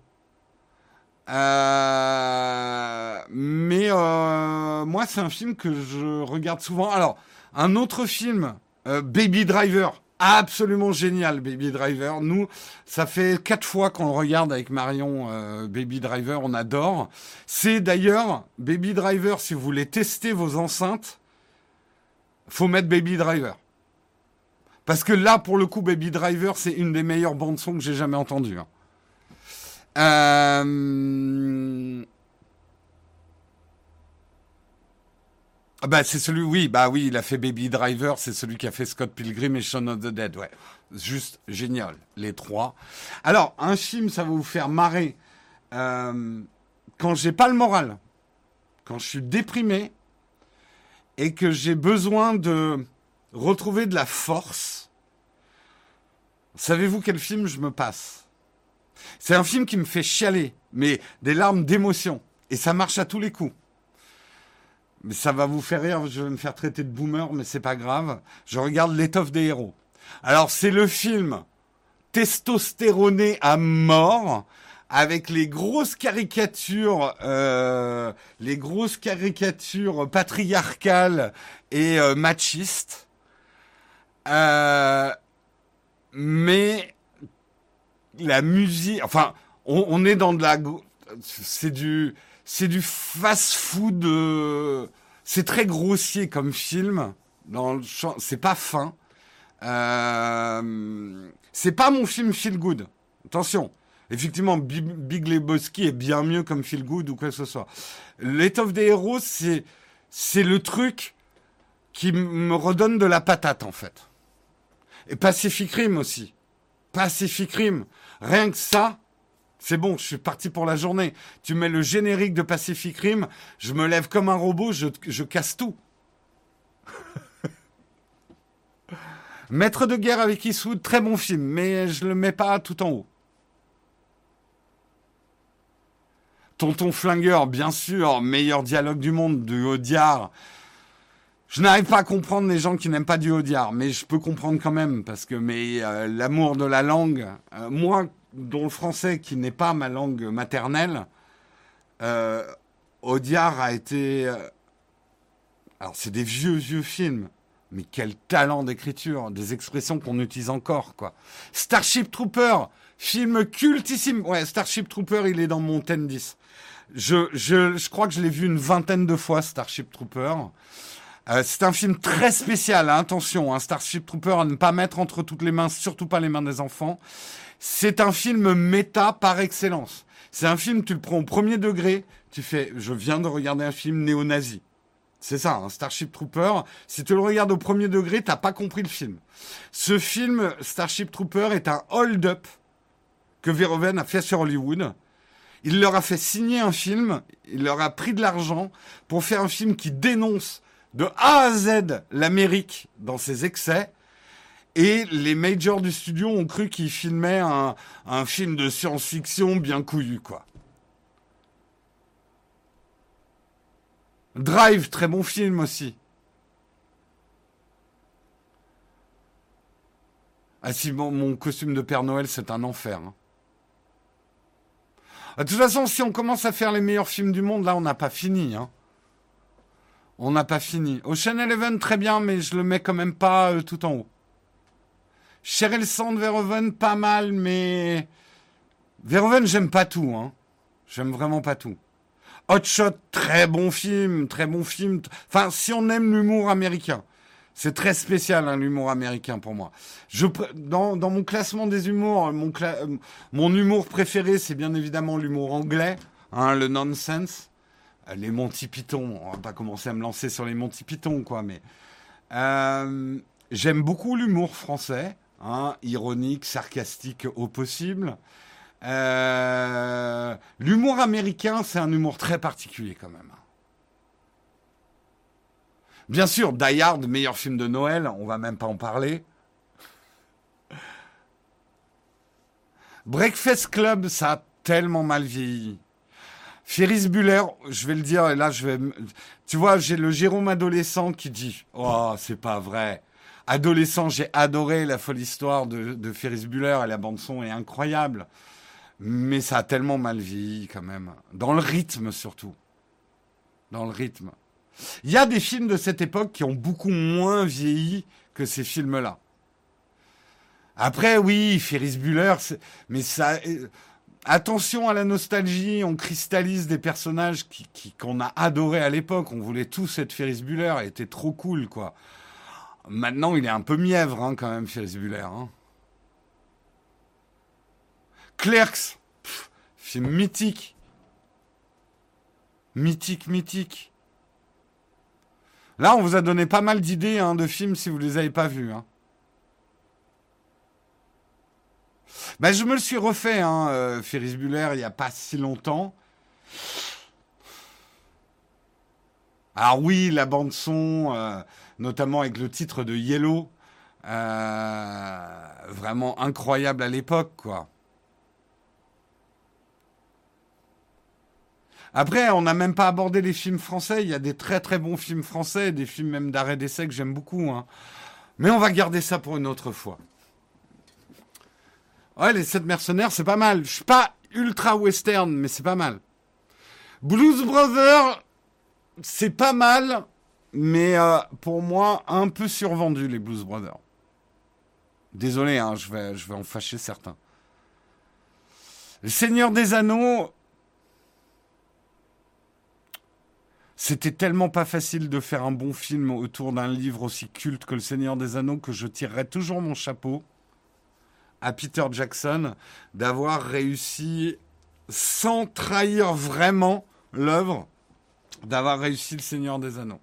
Euh, mais moi, c'est un film que je regarde souvent. Alors, un autre film, Baby Driver, absolument génial, Baby Driver. Nous, ça fait quatre fois qu'on regarde avec Marion Baby Driver, on adore. C'est d'ailleurs Baby Driver, si vous voulez tester vos enceintes, faut mettre Baby Driver. Parce que là, pour le coup, Baby Driver, c'est une des meilleures bandes son que j'ai jamais entendues. Hein. Euh, ah bah c'est celui, oui, bah oui, il a fait Baby Driver, c'est celui qui a fait Scott Pilgrim et Shaun of the Dead, ouais. Juste génial, les trois. Alors, un film, ça va vous faire marrer. Euh, quand j'ai pas le moral, quand je suis déprimé et que j'ai besoin de retrouver de la force. Savez-vous quel film je me passe? C'est un film qui me fait chialer, mais des larmes d'émotion. Et ça marche à tous les coups. Mais ça va vous faire rire, je vais me faire traiter de boomer, mais c'est pas grave. Je regarde l'étoffe des héros. Alors c'est le film testostéroné à mort avec les grosses caricatures, euh, les grosses caricatures patriarcales et euh, machistes. Euh, mais la musique, enfin, on, est dans de la, c'est du, c'est du fast-food. Euh, c'est très grossier comme film. Dans le c'est pas fin. Euh, c'est pas mon film feel good. Attention. Effectivement, Big Lebowski est bien mieux comme feel good ou quoi que ce soit. L'étoffe des héros, c'est, c'est le truc qui me redonne de la patate, en fait. Et Pacific Rim aussi. Pacific Rim. Rien que ça, c'est bon, je suis parti pour la journée. Tu mets le générique de Pacific Rim, je me lève comme un robot, je, casse tout. Maître de guerre avec Eastwood, très bon film, mais je le mets pas tout en haut. Tonton Flingueur, bien sûr, meilleur dialogue du monde, du Audiard. Je n'arrive pas à comprendre les gens qui n'aiment pas du Audiard, mais je peux comprendre quand même, parce que mais euh, l'amour de la langue, euh, moi, dont le français qui n'est pas ma langue maternelle, euh, Audiard a été... Euh, alors c'est des vieux, vieux films, mais quel talent d'écriture, des expressions qu'on utilise encore, quoi. Starship Trooper, film cultissime. Ouais, Starship Trooper, il est dans mon 10. Je, je, je crois que je l'ai vu une vingtaine de fois, Starship Trooper. Euh, c'est un film très spécial, hein, attention, hein, Starship Trooper à ne pas mettre entre toutes les mains, surtout pas les mains des enfants. C'est un film méta par excellence. C'est un film, tu le prends au premier degré, tu fais, je viens de regarder un film néo-nazi. C'est ça, un Starship Trooper. Si tu le regardes au premier degré, t'as pas compris le film. Ce film, Starship Trooper, est un hold-up que Verhoeven a fait sur Hollywood. Il leur a fait signer un film, il leur a pris de l'argent pour faire un film qui dénonce de A à Z l'Amérique dans ses excès. Et les majors du studio ont cru qu'il filmait un, film de science-fiction bien couillu, quoi. Drive, très bon film aussi. Ah si, mon costume de Père Noël, c'est un enfer. Hein. De toute façon, si on commence à faire les meilleurs films du monde, là, on n'a pas fini. Hein. On n'a pas fini. Ocean Eleven, très bien, mais je le mets quand même pas euh, tout en haut. Cheryl Sand, Verhoeven, pas mal, mais... Verhoeven, j'aime pas tout. Hein. J'aime vraiment pas tout. Hot Shot, très bon film, très bon film. Enfin, si on aime l'humour américain, c'est très spécial hein, l'humour américain pour moi. Je, dans, dans mon classement des humours, mon, mon humour préféré, c'est bien évidemment l'humour anglais, hein, le nonsense. Les Monty Python, on va pas commencer à me lancer sur les Monty Python, quoi, mais euh, j'aime beaucoup l'humour français, hein, ironique, sarcastique au possible. Euh, l'humour américain, c'est un humour très particulier quand même. Bien sûr, Die Hard, meilleur film de Noël, on va même pas en parler. Breakfast Club, ça a tellement mal vieilli. Ferris Buller, je vais le dire, et là je vais... Tu vois, j'ai le Jérôme adolescent qui dit « Oh, c'est pas vrai !» Adolescent, j'ai adoré la folle histoire de, Ferris Buller et la bande-son est incroyable. Mais ça a tellement mal vieilli quand même. Dans le rythme surtout. Dans le rythme. Il y a des films de cette époque qui ont beaucoup moins vieilli que ces films-là. Après, oui, Ferris Bueller, mais ça. Attention à la nostalgie, on cristallise des personnages qui, qu'on a adorés à l'époque. On voulait tous être Ferris Bueller, elle était trop cool, quoi. Maintenant, il est un peu mièvre, hein, quand même, Ferris Bueller. Hein. Clerks, film mythique. Mythique, mythique. Là, on vous a donné pas mal d'idées hein, de films si vous les avez pas vus. Hein. Ben, je me le suis refait, hein, euh, Ferris Bueller, il n'y a pas si longtemps. Alors oui, la bande son, euh, notamment avec le titre de Yellow, euh, vraiment incroyable à l'époque, quoi. Après, on n'a même pas abordé les films français. Il y a des très très bons films français, des films même d'arrêt d'essai que j'aime beaucoup. Hein. Mais on va garder ça pour une autre fois. Ouais, les sept mercenaires, c'est pas mal. Je suis pas ultra western, mais c'est pas mal. Blues Brothers, c'est pas mal, mais euh, pour moi, un peu survendu, les Blues Brothers. Désolé, hein, je, vais, je vais en fâcher certains. Le Seigneur des Anneaux, C'était tellement pas facile de faire un bon film autour d'un livre aussi culte que Le Seigneur des Anneaux que je tirerai toujours mon chapeau à Peter Jackson d'avoir réussi, sans trahir vraiment l'œuvre, d'avoir réussi Le Seigneur des Anneaux.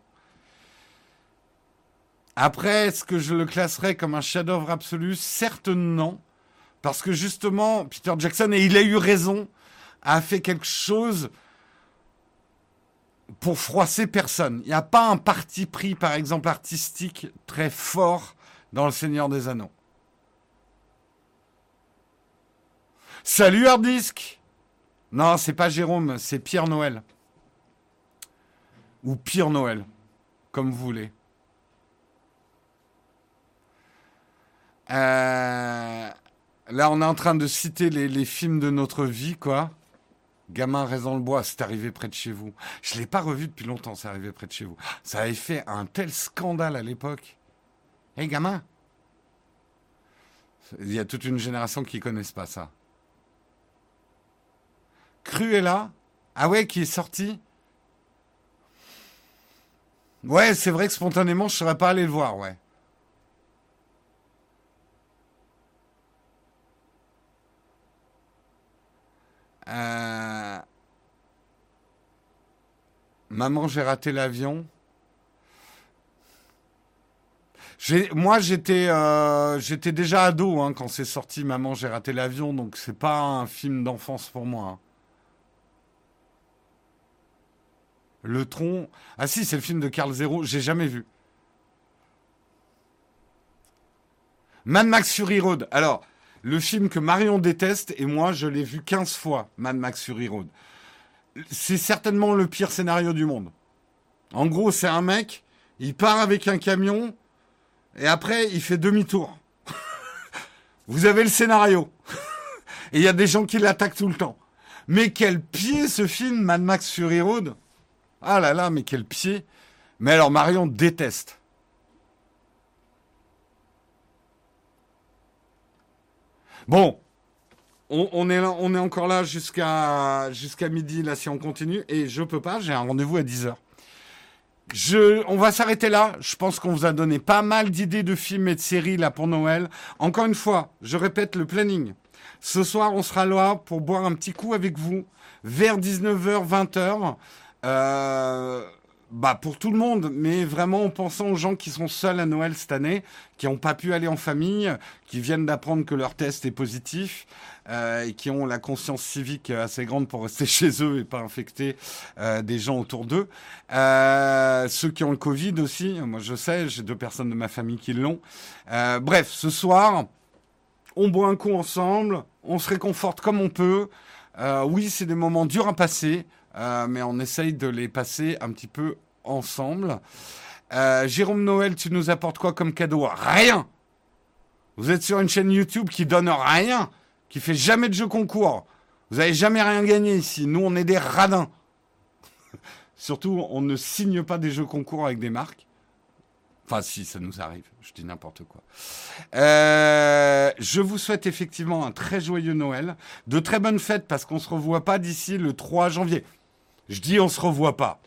Après, est-ce que je le classerais comme un chef-d'œuvre absolu? Certes non, parce que justement, Peter Jackson, et il a eu raison, a fait quelque chose pour froisser personne. Il n'y a pas un parti pris, par exemple, artistique très fort dans Le Seigneur des Anneaux. Salut Hardisk Non, c'est pas Jérôme, c'est Pierre Noël. Ou Pierre Noël, comme vous voulez. Euh, là, on est en train de citer les, films de notre vie, quoi. Gamin reste dans le bois, c'est arrivé près de chez vous. Je l'ai pas revu depuis longtemps, c'est arrivé près de chez vous. Ça avait fait un tel scandale à l'époque. Hé, gamin Il y a toute une génération qui ne connaissent pas ça. Cruella Ah ouais, qui est sorti Ouais, c'est vrai que spontanément, je serais pas allé le voir, ouais. Euh, Maman, j'ai raté l'avion. Moi, j'étais euh, déjà ado hein, quand c'est sorti. Maman, j'ai raté l'avion, donc c'est pas un film d'enfance pour moi. Hein. Le tronc. Ah si, c'est le film de Carl Zero. J'ai jamais vu. Mad Max Fury Road. Alors, le film que Marion déteste et moi, je l'ai vu 15 fois, Mad Max Fury Road. C'est certainement le pire scénario du monde. En gros, c'est un mec, il part avec un camion et après, il fait demi-tour. Vous avez le scénario. et il y a des gens qui l'attaquent tout le temps. Mais quel pied ce film, Mad Max Fury Road Ah là là, mais quel pied Mais alors Marion déteste. Bon, on, est, encore là jusqu'à jusqu'à midi, là, si on continue. Et je peux pas, j'ai un rendez-vous à 10h. Je, on va s'arrêter là. Je pense qu'on vous a donné pas mal d'idées de films et de séries là pour Noël. Encore une fois, je répète le planning. Ce soir, on sera là pour boire un petit coup avec vous vers 19h, 20h. Euh, bah pour tout le monde, mais vraiment en pensant aux gens qui sont seuls à Noël cette année, qui n'ont pas pu aller en famille, qui viennent d'apprendre que leur test est positif euh, et qui ont la conscience civique assez grande pour rester chez eux et pas infecter euh, des gens autour d'eux. Ceux qui ont le Covid aussi, moi je sais, j'ai deux personnes de ma famille qui l'ont. Bref, ce soir, on boit un coup ensemble, on se réconforte comme on peut. Oui, c'est des moments durs à passer. Euh, mais on essaye de les passer un petit peu ensemble. Euh, Jérôme Noël, tu nous apportes quoi comme cadeau? Rien Vous êtes sur une chaîne YouTube qui donne rien, qui fait jamais de jeux concours. Vous n'avez jamais rien gagné ici. Nous, on est des radins. Surtout, on ne signe pas des jeux concours avec des marques. Enfin, si, ça nous arrive. Je dis n'importe quoi. Euh, je vous souhaite effectivement un très joyeux Noël, de très bonnes fêtes parce qu'on se revoit pas d'ici le 3 janvier. Je dis on se revoit pas.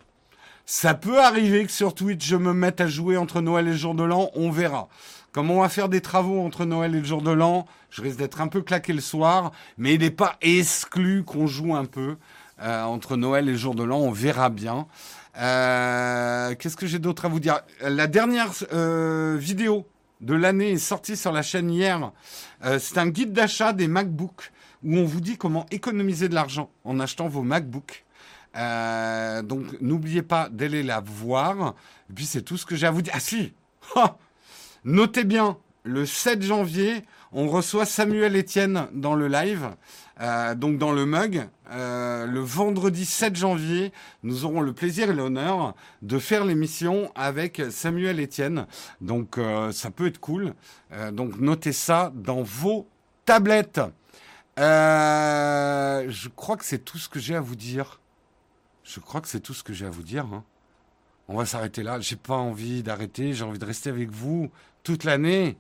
Ça peut arriver que sur Twitch, je me mette à jouer entre Noël et le jour de l'an, on verra. Comme on va faire des travaux entre Noël et le jour de l'an, je risque d'être un peu claqué le soir, mais il n'est pas exclu qu'on joue un peu euh, entre Noël et le jour de l'an, on verra bien. Euh, Qu'est-ce que j'ai d'autre à vous dire? La dernière euh, vidéo de l'année est sortie sur la chaîne hier. C'est un guide d'achat des MacBooks où on vous dit comment économiser de l'argent en achetant vos MacBooks. Euh, donc n'oubliez pas d'aller la voir. Et puis c'est tout ce que j'ai à vous dire. Ah si Notez bien, le 7 janvier, on reçoit Samuel Etienne dans le live, euh, donc dans le mug. Euh, le vendredi 7 janvier, nous aurons le plaisir et l'honneur de faire l'émission avec Samuel Etienne. Donc ça peut être cool. Donc notez ça dans vos tablettes. Je crois que c'est tout ce que j'ai à vous dire. Je crois que c'est tout ce que j'ai à vous dire. Hein. On va s'arrêter là. J'ai pas envie d'arrêter. J'ai envie de rester avec vous toute l'année.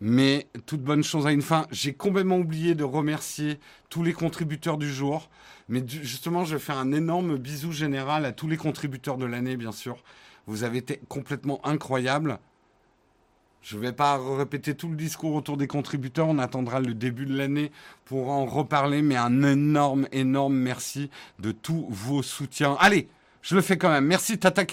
Mais toute bonne chose a une fin. J'ai complètement oublié de remercier tous les contributeurs du jour. Mais justement, je vais faire un énorme bisou général à tous les contributeurs de l'année, bien sûr. Vous avez été complètement incroyables. Je ne vais pas répéter tout le discours autour des contributeurs. On attendra le début de l'année pour en reparler. Mais un énorme, énorme merci de tous vos soutiens. Allez, je le fais quand même. Merci Tata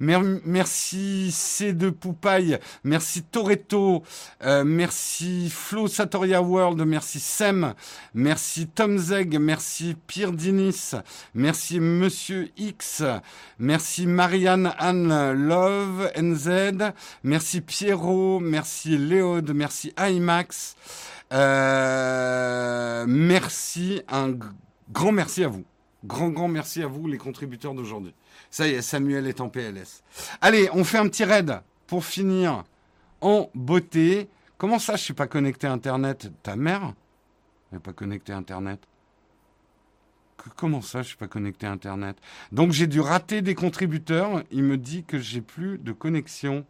merci C2 Poupaille, merci Toretto, euh, merci Flo Satoria World, merci Sem, merci Tom Zeg, merci Pierre Dinis, merci Monsieur X, merci Marianne Anne Love NZ, merci Pierrot, merci Léode, merci IMAX, euh, merci un grand merci à vous. Grand, grand merci à vous, les contributeurs d'aujourd'hui. Ça y est, Samuel est en PLS. Allez, on fait un petit raid pour finir en beauté. Comment ça, je suis pas connecté à Internet? Ta mère? N'est pas connecté à Internet. Comment ça, je suis pas connecté à Internet? Donc j'ai dû rater des contributeurs. Il me dit que j'ai plus de connexion.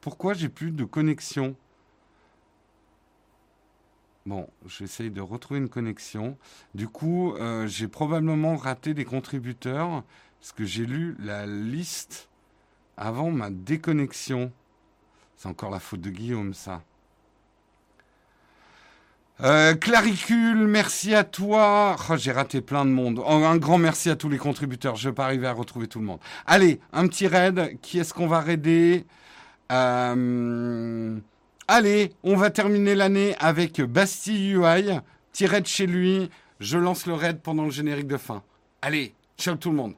Pourquoi j'ai plus de connexion? Bon, j'essaye de retrouver une connexion. Du coup, euh, j'ai probablement raté des contributeurs parce que j'ai lu la liste avant ma déconnexion. C'est encore la faute de Guillaume, ça. Euh, Claricule, merci à toi. Oh, j'ai raté plein de monde. Oh, un grand merci à tous les contributeurs. Je vais pas arriver à retrouver tout le monde. Allez, un petit raid. Qui est-ce qu'on va raider? Euh... Allez, on va terminer l'année avec Bastille UI. Petit raid chez lui. Je lance le raid pendant le générique de fin. Allez, ciao tout le monde.